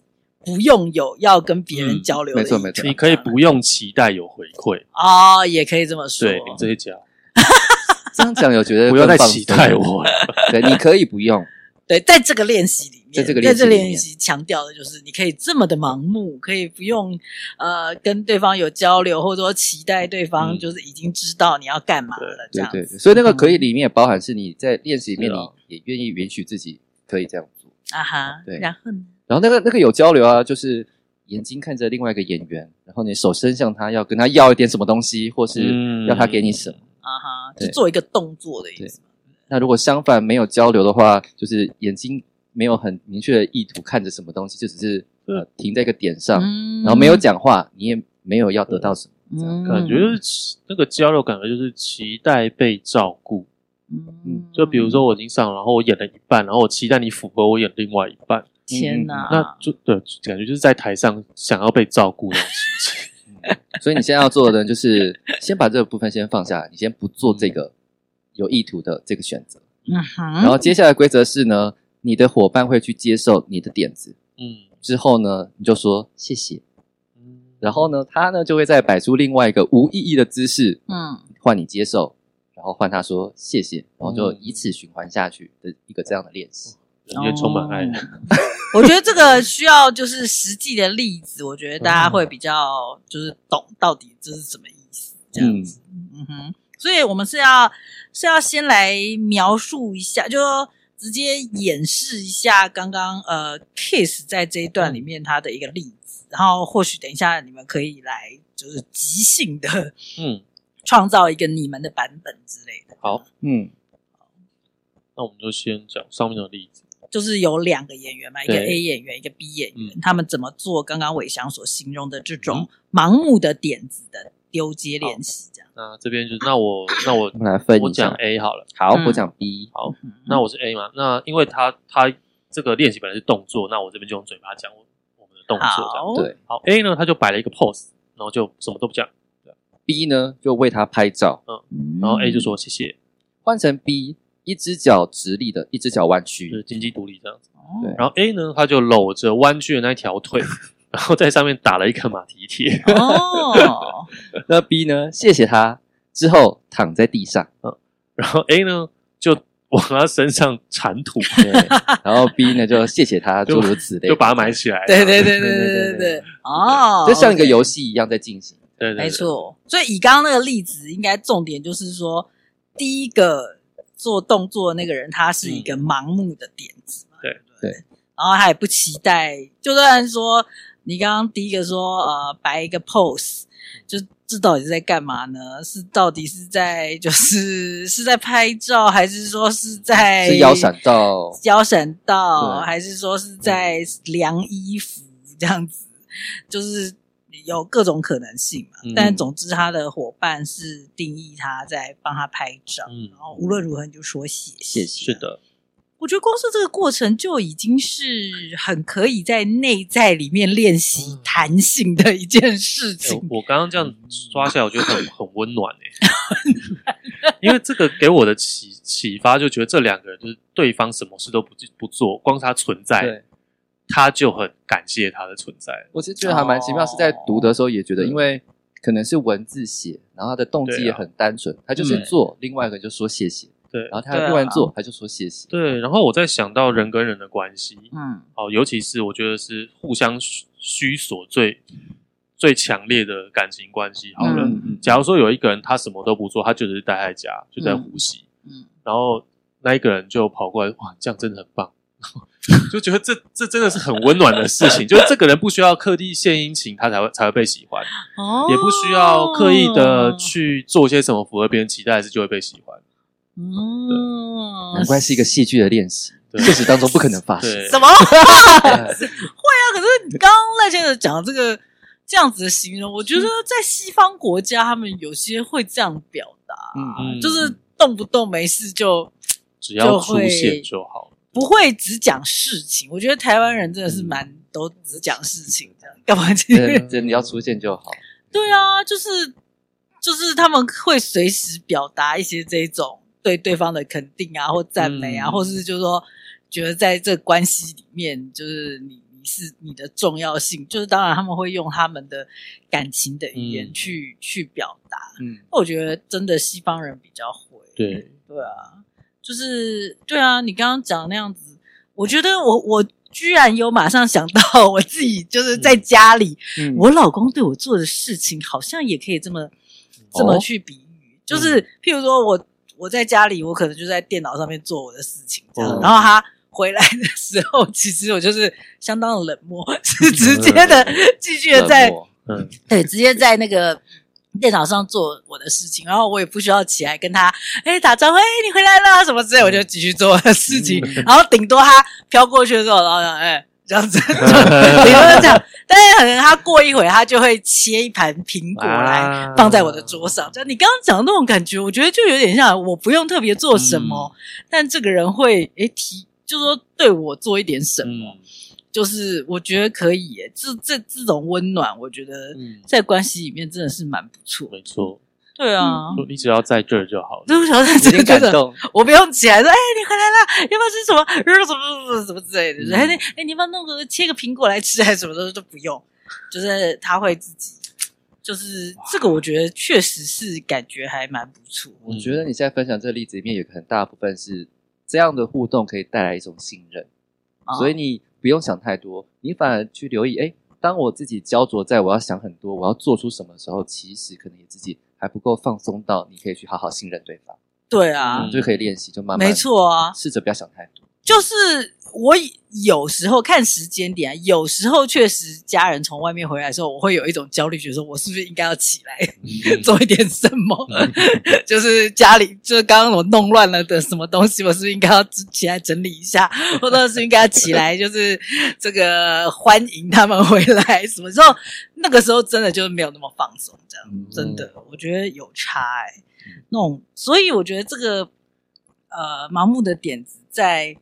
不用有要跟别人交流的，没错没错，你可以不用期待有回馈哦，也可以这么说。对，你这一讲，这样讲有觉得不要再期待我了。对，你可以不用。对，在这个练习里面，在这个练习强调的就是，你可以这么的盲目，可以不用呃跟对方有交流，或者说期待对方就是已经知道你要干嘛了。这样，对对。所以那个可以里面也包含是你在练习里面，你也愿意允许自己可以这样做啊哈。对，然后呢？然后那个那个有交流啊，就是眼睛看着另外一个演员，然后你手伸向他，要跟他要一点什么东西，或是要他给你什么啊哈，就做一个动作的意思。那如果相反没有交流的话，就是眼睛没有很明确的意图看着什么东西，就只是呃停在一个点上，然后没有讲话，你也没有要得到什么，感觉是那个交流感觉就是期待被照顾。嗯，就比如说我已经上了，然后我演了一半，然后我期待你符合我演另外一半。天哪，那就对，感觉就是在台上想要被照顾那种心情。所以你现在要做的呢，就是先把这个部分先放下来，你先不做这个有意图的这个选择。嗯哼。然后接下来规则是呢，你的伙伴会去接受你的点子。嗯。之后呢，你就说谢谢。嗯。然后呢，他呢就会再摆出另外一个无意义的姿势。嗯。换你接受，然后换他说谢谢，然后就以此循环下去的一个这样的练习。因为充满爱。我觉得这个需要就是实际的例子，我觉得大家会比较就是懂到底这是什么意思这样子。嗯，嗯哼，所以我们是要是要先来描述一下，就直接演示一下刚刚呃 Kiss 在这一段里面它的一个例子，嗯、然后或许等一下你们可以来就是即兴的嗯创造一个你们的版本之类的。好，嗯，好，那我们就先讲上面的例子。就是有两个演员嘛，一个 A 演员，一个 B 演员，他们怎么做刚刚伟翔所形容的这种盲目的点子的丢接练习？这样。那这边就是，那我 那我来分，我讲 A 好了。好，我讲 B。好，那我是 A 嘛？那因为他他这个练习本来是动作，那我这边就用嘴巴讲我我们的动作这样。对，好 A 呢，他就摆了一个 pose，然后就什么都不讲。B 呢，就为他拍照。嗯，然后 A 就说谢谢。换成 B。一只脚直立的，一只脚弯曲，就是经济独立这样子。对，然后 A 呢，他就搂着弯曲的那条腿，然后在上面打了一个马蹄铁。哦，那 B 呢？谢谢他之后躺在地上。嗯，然后 A 呢，就往他身上铲土，然后 B 呢就谢谢他，诸如此类，就把它埋起来。对对对对对对对，哦，就像一个游戏一样在进行。对，没错。所以以刚刚那个例子，应该重点就是说，第一个做动作的那个人，他是一个盲目的点子嘛。对对。然后他也不期待，就算说你刚刚第一个说呃摆一个 pose，就。这到底是在干嘛呢？是到底是在就是 是在拍照，还是说是在是腰闪到腰闪到，还是说是在量衣服这样子？就是有各种可能性嘛。嗯、但总之，他的伙伴是定义他在帮他拍照，嗯、然后无论如何你就说谢谢。是的。我觉得光是这个过程就已经是很可以在内在里面练习弹性的一件事情。我刚刚这样刷下来，我觉得很 很温暖诶，因为这个给我的启启发，就觉得这两个人就是对方什么事都不不做，光是他存在，对他就很感谢他的存在。我是觉得还蛮奇妙，是在读的时候也觉得，因为可能是文字写，然后他的动机也很单纯，他就是做，另外一个就说谢谢。对，然后他突然做，他就说谢谢。对，然后我在想到人跟人的关系，嗯，好，尤其是我觉得是互相需索最最强烈的感情关系。好了，假如说有一个人他什么都不做，他就只是待在家，就在呼吸，嗯，然后那一个人就跑过来，哇，这样真的很棒，就觉得这这真的是很温暖的事情。就是这个人不需要刻意献殷勤，他才会才会被喜欢，哦，也不需要刻意的去做些什么符合别人期待的事，就会被喜欢。嗯，难怪是一个戏剧的练习，现实当中不可能发生。什么？会啊！可是刚刚赖先生讲这个这样子的形容，我觉得在西方国家，他们有些会这样表达，嗯，就是动不动没事就只要出现就好，不会只讲事情。我觉得台湾人真的是蛮都只讲事情的，干嘛？真你要出现就好。对啊，就是就是他们会随时表达一些这种。对对方的肯定啊，或赞美啊，嗯、或是就是说，觉得在这关系里面，就是你你是你的重要性，就是当然他们会用他们的感情的语言去、嗯、去表达。嗯，我觉得真的西方人比较会。对对啊，就是对啊，你刚刚讲那样子，我觉得我我居然有马上想到我自己，就是在家里，嗯、我老公对我做的事情，好像也可以这么、哦、这么去比喻，就是譬如说我。我在家里，我可能就在电脑上面做我的事情，这样。嗯、然后他回来的时候，其实我就是相当 的冷漠，是直接的继续的在，嗯，对，直接在那个电脑上做我的事情。然后我也不需要起来跟他哎打招呼，哎你回来了什么之类，我就继续做我的事情。嗯、然后顶多他飘过去的时候，然后讲哎。这样子，顶多是这样。但是可能他过一会，他就会切一盘苹果来放在我的桌上。就你刚刚讲的那种感觉，我觉得就有点像我不用特别做什么，但这个人会诶提，就是说对我做一点什么，就是我觉得可以。耶这这这种温暖，我觉得在关系里面真的是蛮不错。没错。对啊，你只要在这儿就好了。对，我想在这儿，感动。我不用起来说，哎，你回来了，要不要吃什么？什么什么什么之类的。哎，哎，你要不要弄个切个苹果来吃，还是什么的都不用。就是他会自己，就是这个，我觉得确实是感觉还蛮不错。我觉得你现在分享这个例子里面有个很大部分是这样的互动可以带来一种信任，所以你不用想太多，你反而去留意。哎，当我自己焦灼在我要想很多，我要做出什么的时候，其实可能你自己。还不够放松到你可以去好好信任对方。对啊，嗯、就可以练习，就慢慢。没错啊，试着不要想太多。就是我有时候看时间点、啊，有时候确实家人从外面回来的时候，我会有一种焦虑，觉得说我是不是应该要起来、嗯、做一点什么？嗯、就是家里就是刚刚我弄乱了的什么东西，我是不是应该要起来整理一下，或者是应该要起来就是这个欢迎他们回来？什么时候？那个时候真的就是没有那么放松，这样、嗯、真的，我觉得有差哎、欸。那种，所以我觉得这个呃盲目的点子在。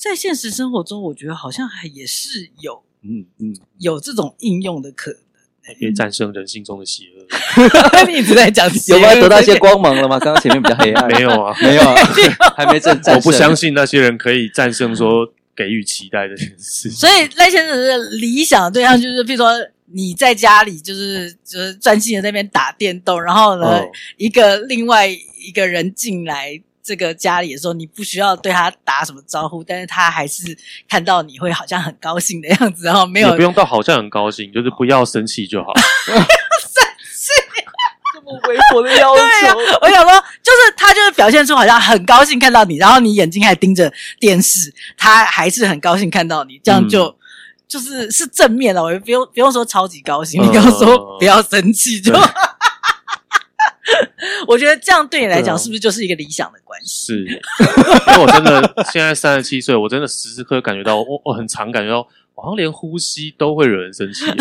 在现实生活中，我觉得好像还也是有，嗯嗯，有这种应用的可能，还可以战胜人性中的邪恶。你一直在讲 邪，有没有得到一些光芒了吗？刚刚前面比较黑暗，没有啊，没有啊，还没战胜。我不相信那些人可以战胜说给予期待的这件事。所以赖先生的理想的对象就是，比如说你在家里就是就是专心的在那边打电动，然后呢，一个另外一个人进来。这个家里的时候，你不需要对他打什么招呼，但是他还是看到你会好像很高兴的样子，然后没有也不用到好像很高兴，就是不要生气就好。生气，这么微薄的要求。我想说，就是他就是表现出好像很高兴看到你，然后你眼睛还盯着电视，他还是很高兴看到你，这样就、嗯、就是是正面的，我不用不用说超级高兴，你刚刚说不要生气就。我觉得这样对你来讲，是不是就是一个理想的关系？是，因为我真的现在三十七岁，我真的时时刻感觉到，我我很常感觉到，我好像连呼吸都会惹人生气。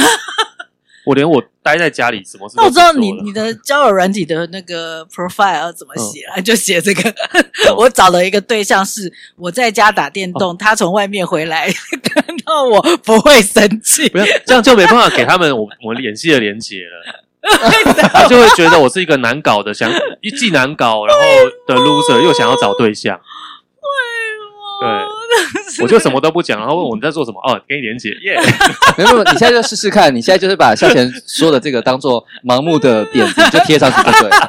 我连我待在家里什么事都，那我知道你你的交友软体的那个 profile 要怎么写啊？嗯、就写这个。嗯、我找了一个对象，是我在家打电动，嗯、他从外面回来看到我不会生气。不要这样，就没办法给他们我我联系的连接了。他就会觉得我是一个难搞的，想一既难搞，然后的 loser 又想要找对象。对，我就什么都不讲，然后问我们在做什么？哦，给你连结，耶、yeah！没有，没有，你现在就试试看，你现在就是把向前说的这个当做盲目的点子，就贴上去就对了。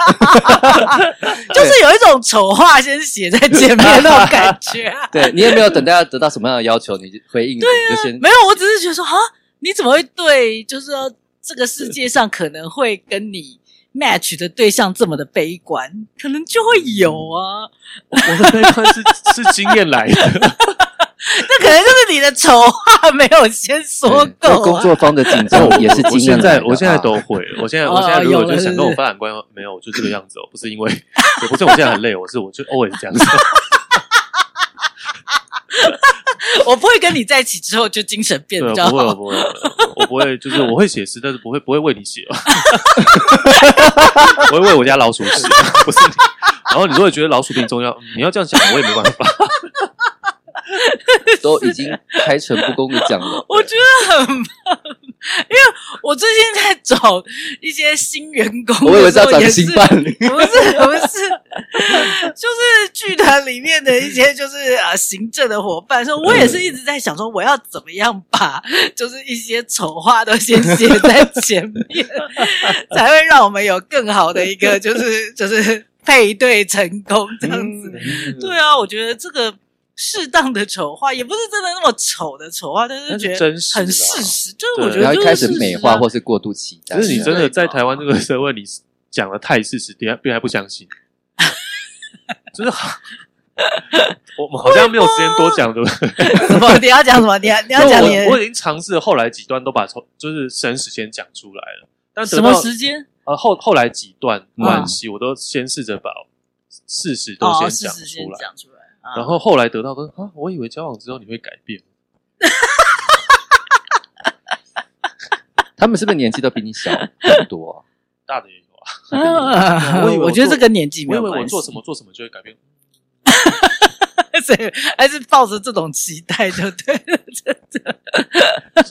就是有一种丑话先写在前面 那种感觉。对，你也没有等大家得到什么样的要求，你回应，对啊，就先没有，我只是觉得说，啊，你怎么会对？就是说。这个世界上可能会跟你 match 的对象这么的悲观，可能就会有啊。我的悲观是是经验来的，那可能就是你的丑话没有先说够。工作方的紧张也是经验现在。我现在都会，我现在我现在如果就想跟我发展关系，没有，就这个样子哦，不是因为，也不是我现在很累，我是我就 always 这样子。我不会跟你在一起之后就精神变比较好。不会，不会，我不会，就是我会写诗，但是不会不会为你写。我会为我家老鼠写，不是你。然后你如果觉得老鼠病重要，你要这样想，我也没办法。都已经开诚布公的讲了，我觉得很棒，因为我最近在找一些新员工，我以为是要找新伴侣，不是不是，就是剧团里面的一些就是啊行政的伙伴，说我也是一直在想说我要怎么样把就是一些丑话都先写在前面，才会让我们有更好的一个就是就是配对成功这样子。对啊，我觉得这个。适当的丑化也不是真的那么丑的丑化，但是觉得很事实。就是我觉得，一开始美化或是过度期待。就是你真的在台湾这个社会你讲的太事实，别人别人还不相信。就是我们好像没有时间多讲，对不对？什么？你要讲什么？你要你要讲你？我已经尝试后来几段都把从就是神时间讲出来了，但什么时间？呃，后后来几段关系，我都先试着把事实都先讲出来。然后后来得到的啊，我以为交往之后你会改变。他们是不是年纪都比你小很多啊？大的也有啊。我以为我觉得这个年纪没有关系。我以为我做什么做什么就会改变。所以还是抱着这种期待就对了。真的，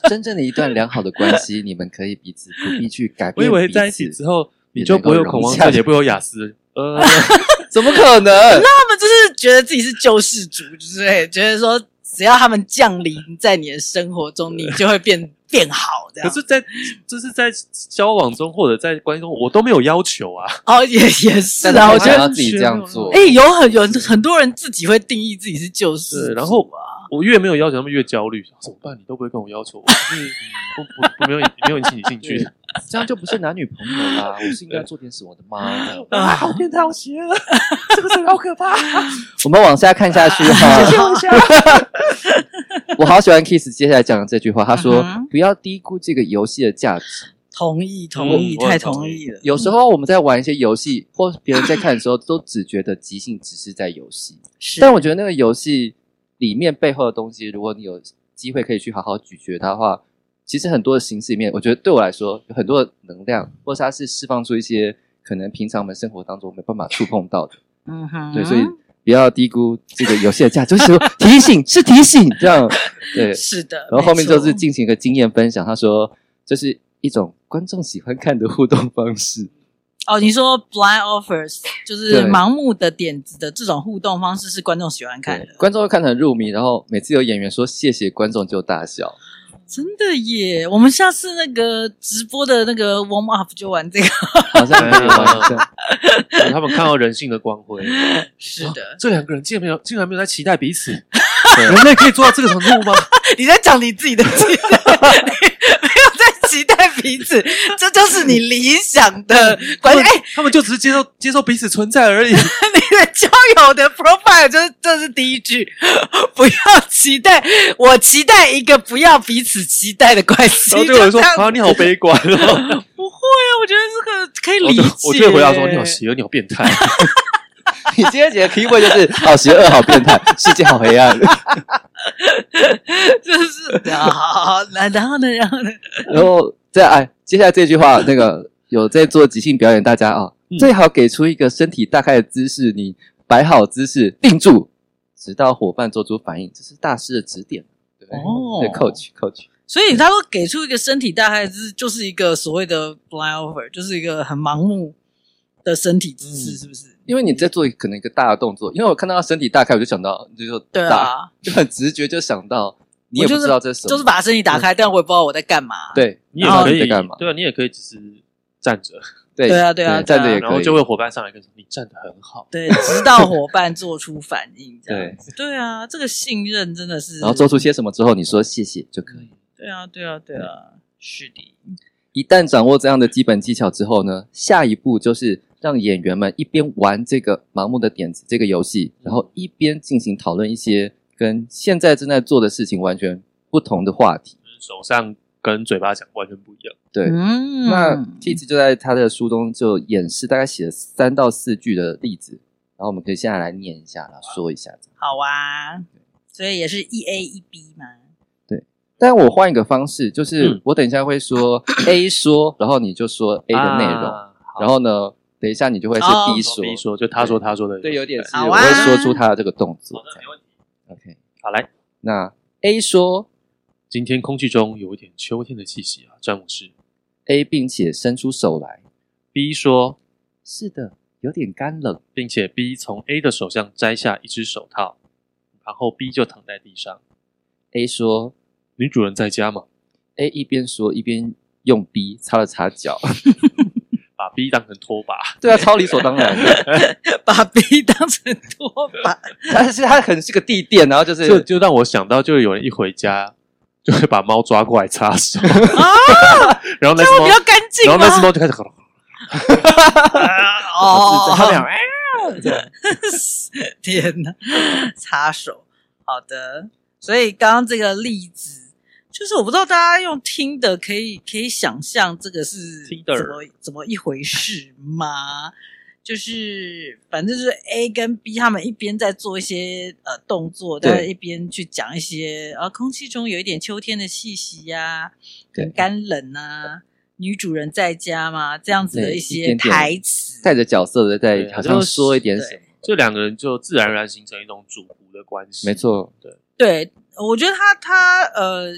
真正的一段良好的关系，你们可以彼此不必去改变。我以为在一起之后你就不会有恐慌症，也不会有雅思。呃。怎么可能？那他们就是觉得自己是救世主，就是觉得说，只要他们降临在你的生活中，你就会变 变好。这样。可是，在就是在交往中或者在关系中，我都没有要求啊。哦，也也是啊，我觉得自己这样做。哎，有很有很多人自己会定义自己是救世主，然后我越没有要求，他们越焦虑。怎么办？你都不会跟我要求，我是不不不没有没有引起你兴趣。这样就不是男女朋友啦！我是应该做点什么的吗？啊，好变态，好邪恶，这个是好可怕。我们往下看下去哈。谢谢。我好喜欢 Kiss 接下来讲的这句话，他说：“不要低估这个游戏的价值。”同意，同意，太同意了。有时候我们在玩一些游戏，或别人在看的时候，都只觉得即兴只是在游戏。是，但我觉得那个游戏里面背后的东西，如果你有机会可以去好好咀嚼它的话。其实很多的形式里面，我觉得对我来说有很多的能量，或是它是释放出一些可能平常我们生活当中没办法触碰到的。嗯哼，对，所以不要低估这个游戏的价值，就是 提醒，是提醒，这样对，是的。然后后面就是进行一个经验分享，他说这是一种观众喜欢看的互动方式。哦，你说 blind offers 就是盲目的点子的这种互动方式是观众喜欢看的，观众会看得很入迷，然后每次有演员说谢谢，观众就大笑。真的耶！我们下次那个直播的那个 warm up 就玩这个，好像没有玩他们看到人性的光辉。是的，这两个人竟然没有，竟然没有在期待彼此。人类可以做到这个程度吗？你在讲你自己的期待，期待彼此，这就是你理想的 关系。哎，他们就只是接受接受彼此存在而已。你 的交友的 profile 就是这是第一句，不要期待，我期待一个不要彼此期待的关系。然后就有人说啊，你好悲观哦。不会啊，我觉得这个可以理解。我就会回答说，你好邪恶，你好变态。你今天写的题目就是好邪恶、好变态，世界好黑暗。就是好，然后呢，然后呢，然后再哎，接下来这句话，那个有在做即兴表演，大家啊，哦嗯、最好给出一个身体大概的姿势，你摆好姿势，定住，直到伙伴做出反应，这是大师的指点。对哦，对，coach，coach。所以他说给出一个身体大概的姿势，就是一个所谓的 blind over，就是一个很盲目的身体姿势，是不是？嗯因为你在做可能一个大的动作，因为我看到他身体大开，我就想到就说，对啊，就很直觉就想到你也不知道这是什么，就是把身体打开，但我也不知道我在干嘛。对，你也可以干嘛？对啊，你也可以只是站着。对对啊，对啊，站着也可以。然后就会伙伴上来跟说：“你站得很好。”对，直到伙伴做出反应，这样子。对啊，这个信任真的是。然后做出些什么之后，你说谢谢就可以。对啊，对啊，对啊，是的。一旦掌握这样的基本技巧之后呢，下一步就是。让演员们一边玩这个盲目的点子这个游戏，然后一边进行讨论一些跟现在正在做的事情完全不同的话题。手上跟嘴巴讲完全不一样。对，嗯、那 Keith 就在他的书中就演示，大概写了三到四句的例子，然后我们可以现在来念一下，然后说一下。好啊，所以也是一 A 一 B 嘛。对，但我换一个方式，就是我等一下会说 A 说，然后你就说 A 的内容，啊、然后呢？等一下，你就会是 B 说，B 说就他说他说的，对，有点是我会说出他的这个动作。没问题。OK，好来，那 A 说，今天空气中有一点秋天的气息啊，詹姆士。A 并且伸出手来。B 说，是的，有点干冷，并且 B 从 A 的手上摘下一只手套，然后 B 就躺在地上。A 说，女主人在家吗？A 一边说一边用 B 擦了擦脚。把 B 当成拖把，对啊，超理所当然。的。把 B 当成拖把，但是它可能是个地垫，然后就是就就让我想到，就有人一回家就会把猫抓过来擦手。啊，然后那只猫比较干净，然后那只猫就开始哦，他俩天哪，擦手，好的，所以刚刚这个例子。就是我不知道大家用听的可以可以想象这个是怎么怎么一回事吗？就是反正就是 A 跟 B 他们一边在做一些呃动作，但是一边去讲一些啊，空气中有一点秋天的气息呀，很干冷啊，女主人在家吗？这样子的一些台词，带着角色的在好像说一点什么，这两个人就自然而然形成一种主仆的关系。没错，对对，我觉得他他呃。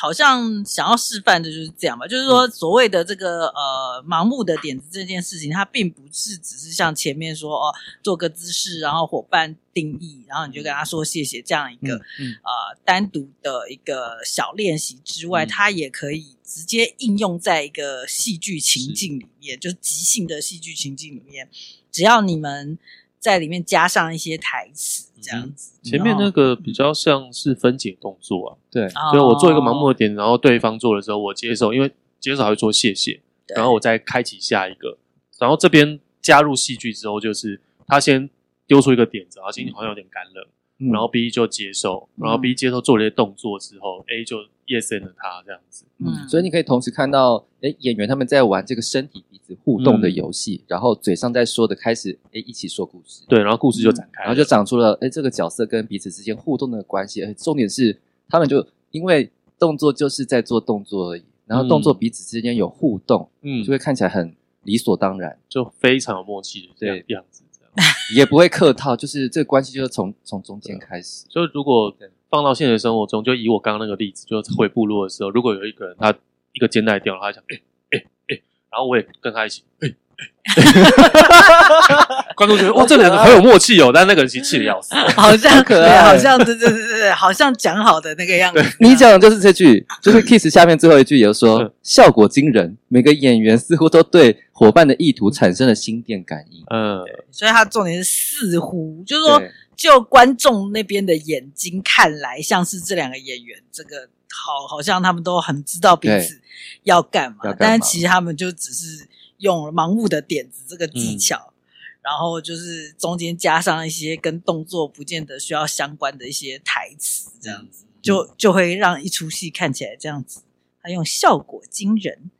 好像想要示范的就是这样吧，就是说所谓的这个呃盲目的点子这件事情，它并不是只是像前面说哦做个姿势，然后伙伴定义，然后你就跟他说谢谢这样一个、嗯嗯、呃单独的一个小练习之外，嗯、它也可以直接应用在一个戏剧情境里面，是。就是即兴的戏剧情境里面，只要你们。在里面加上一些台词，这样子。前面那个比较像是分解动作啊，对，所以我做一个盲目的点，然后对方做的时候，我接受，因为接受还会说谢谢，然后我再开启下一个，然后这边加入戏剧之后，就是他先丢出一个点子，然后今天好像有点干冷，然后 B 就接受，然后 B 接受做了一些动作之后，A 就。Yes and 他这样子，嗯，所以你可以同时看到，哎，演员他们在玩这个身体彼此互动的游戏，嗯、然后嘴上在说的开始，哎，一起说故事，对，然后故事就展开、嗯，然后就长出了，哎，这个角色跟彼此之间互动的关系，而重点是他们就因为动作就是在做动作而已，然后动作彼此之间有互动，嗯，就会看起来很理所当然，就非常有默契的这样 样子，这样。也不会客套，就是这个关系就是从从中间开始，就如果。放到现实生活中，就以我刚刚那个例子，就回部落的时候，如果有一个人他一个肩带掉了，他讲哎哎哎，然后我也跟他一起哎哎，观众觉得哇，这两个很有默契哦，但那个人其实气得要死，好像可爱，好像对对对对，好像讲好的那个样子。你讲的就是这句，就是 Keith 下面最后一句，也就是说效果惊人，每个演员似乎都对伙伴的意图产生了心电感应。嗯，所以他重点是似乎，就是说，就观众那边的眼睛看来，像是这两个演员，这个好，好像他们都很知道彼此要干嘛，干嘛，但是其实他们就只是用盲目的点子这个技巧，嗯、然后就是中间加上一些跟动作不见得需要相关的一些台词，这样子，嗯、就就会让一出戏看起来这样子。他用效果惊人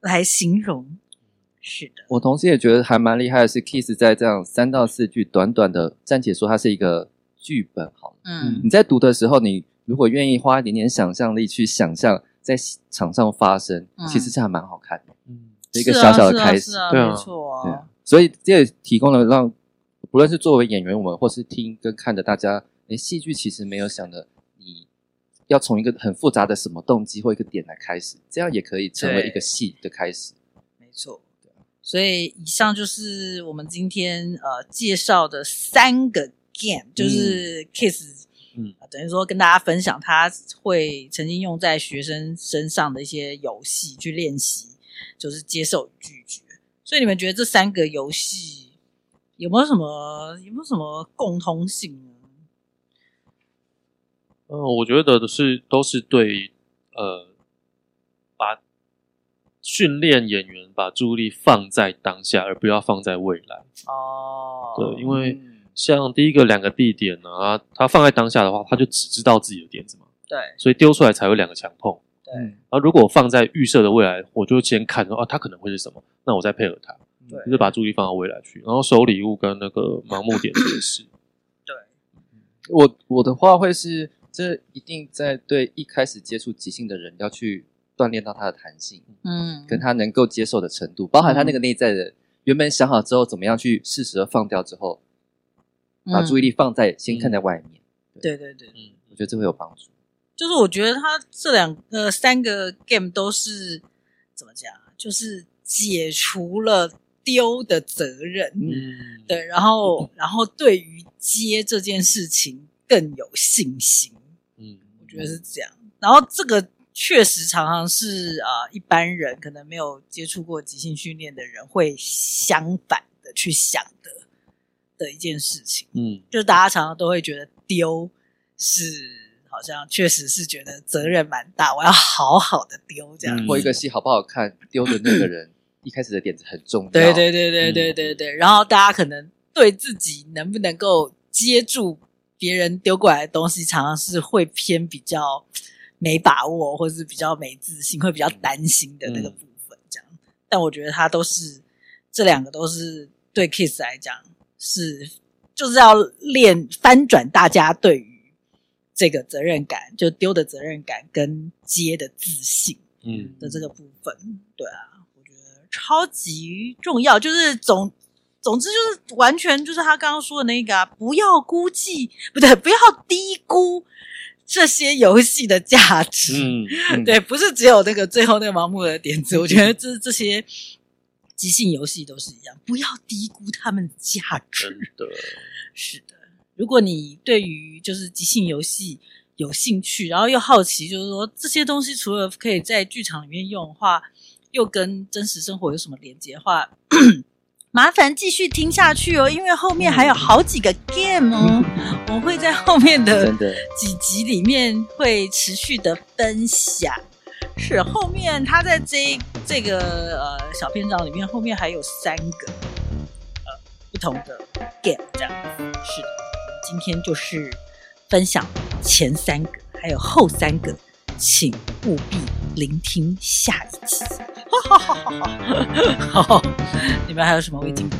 来形容。是的，我同时也觉得还蛮厉害的是，Kiss 在这样三到四句短短的暂且说，它是一个剧本，好，嗯，你在读的时候，你如果愿意花一点点想象力去想象在场上发生，嗯、其实是还蛮好看的，嗯，一个小小的开始，对啊，没错啊，对，所以这也提供了让不论是作为演员我们，或是听跟看的大家，诶，戏剧其实没有想的，你要从一个很复杂的什么动机或一个点来开始，这样也可以成为一个戏的开始，没错。所以以上就是我们今天呃介绍的三个 game，就是 Kiss，嗯，等于说跟大家分享他会曾经用在学生身上的一些游戏去练习，就是接受拒绝。所以你们觉得这三个游戏有没有什么有没有什么共通性呢？嗯，我觉得的是都是对呃把。训练演员把注意力放在当下，而不要放在未来。哦，对，因为像第一个两个地点呢，啊，他放在当下的话，他就只知道自己的点子嘛。对，所以丢出来才有两个强碰。对，然后如果我放在预设的未来，我就先看说啊，他可能会是什么，那我再配合他。对，就是把注意力放到未来去，然后收礼物跟那个盲目点也是。对，我我的话会是，这一定在对一开始接触即兴的人要去。锻炼到他的弹性，嗯，跟他能够接受的程度，包含他那个内在的、嗯、原本想好之后，怎么样去适时的放掉之后，嗯、把注意力放在先看在外面。嗯、对，对对对，嗯，我觉得这会有帮助。就是我觉得他这两个三个 game 都是怎么讲，就是解除了丢的责任，嗯，对，然后然后对于接这件事情更有信心，嗯，我觉得是这样。然后这个。确实，常常是啊、呃，一般人可能没有接触过即兴训练的人，会相反的去想的的一件事情。嗯，就是大家常常都会觉得丢是好像确实是觉得责任蛮大，我要好好的丢这样。过、嗯、一个戏好不好看，丢的那个人一开始的点子很重要。对对对对对对对。然后大家可能对自己能不能够接住别人丢过来的东西，常常是会偏比较。没把握，或是比较没自信，会比较担心的那个部分，这样。嗯、但我觉得他都是这两个都是对 Kiss 来讲是就是要练翻转大家对于这个责任感，就丢的责任感跟接的自信，嗯的这个部分，嗯、对啊，我觉得超级重要。就是总总之就是完全就是他刚刚说的那个啊，不要估计，不对，不要低估。这些游戏的价值，嗯，嗯 对，不是只有那个最后那个盲目的点子。我觉得这这些即兴游戏都是一样，不要低估他们的价值。真的，是的。如果你对于就是即兴游戏有兴趣，然后又好奇，就是说这些东西除了可以在剧场里面用的话，又跟真实生活有什么连接的话？麻烦继续听下去哦，因为后面还有好几个 game 哦，我会在后面的几集里面会持续的分享。是后面他在这这个呃小篇章里面，后面还有三个呃不同的 game 这样子。是的，今天就是分享前三个，还有后三个，请务必聆听下一集。哈哈哈哈哈！你们还有什么未经的？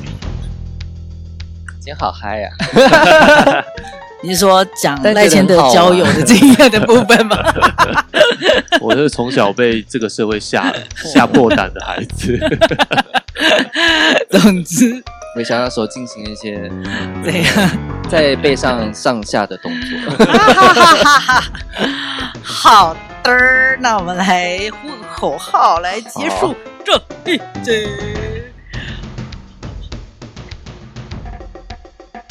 今 天好嗨呀！你是说讲赖千德交友的经验的部分吗？我是从小被这个社会吓吓破胆的孩子。总之，没想到说进行一些怎样在背上上下的动作。好的，那我们来呼口号来结束这一集。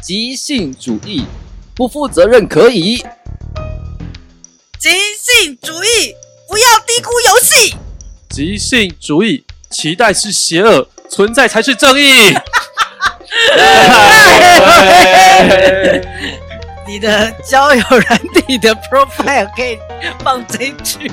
即兴主义，不负责任可以。即兴主义，不要低估游戏。即兴主义，期待是邪恶，存在才是正义。你的交友软体的 profile 可以放进去。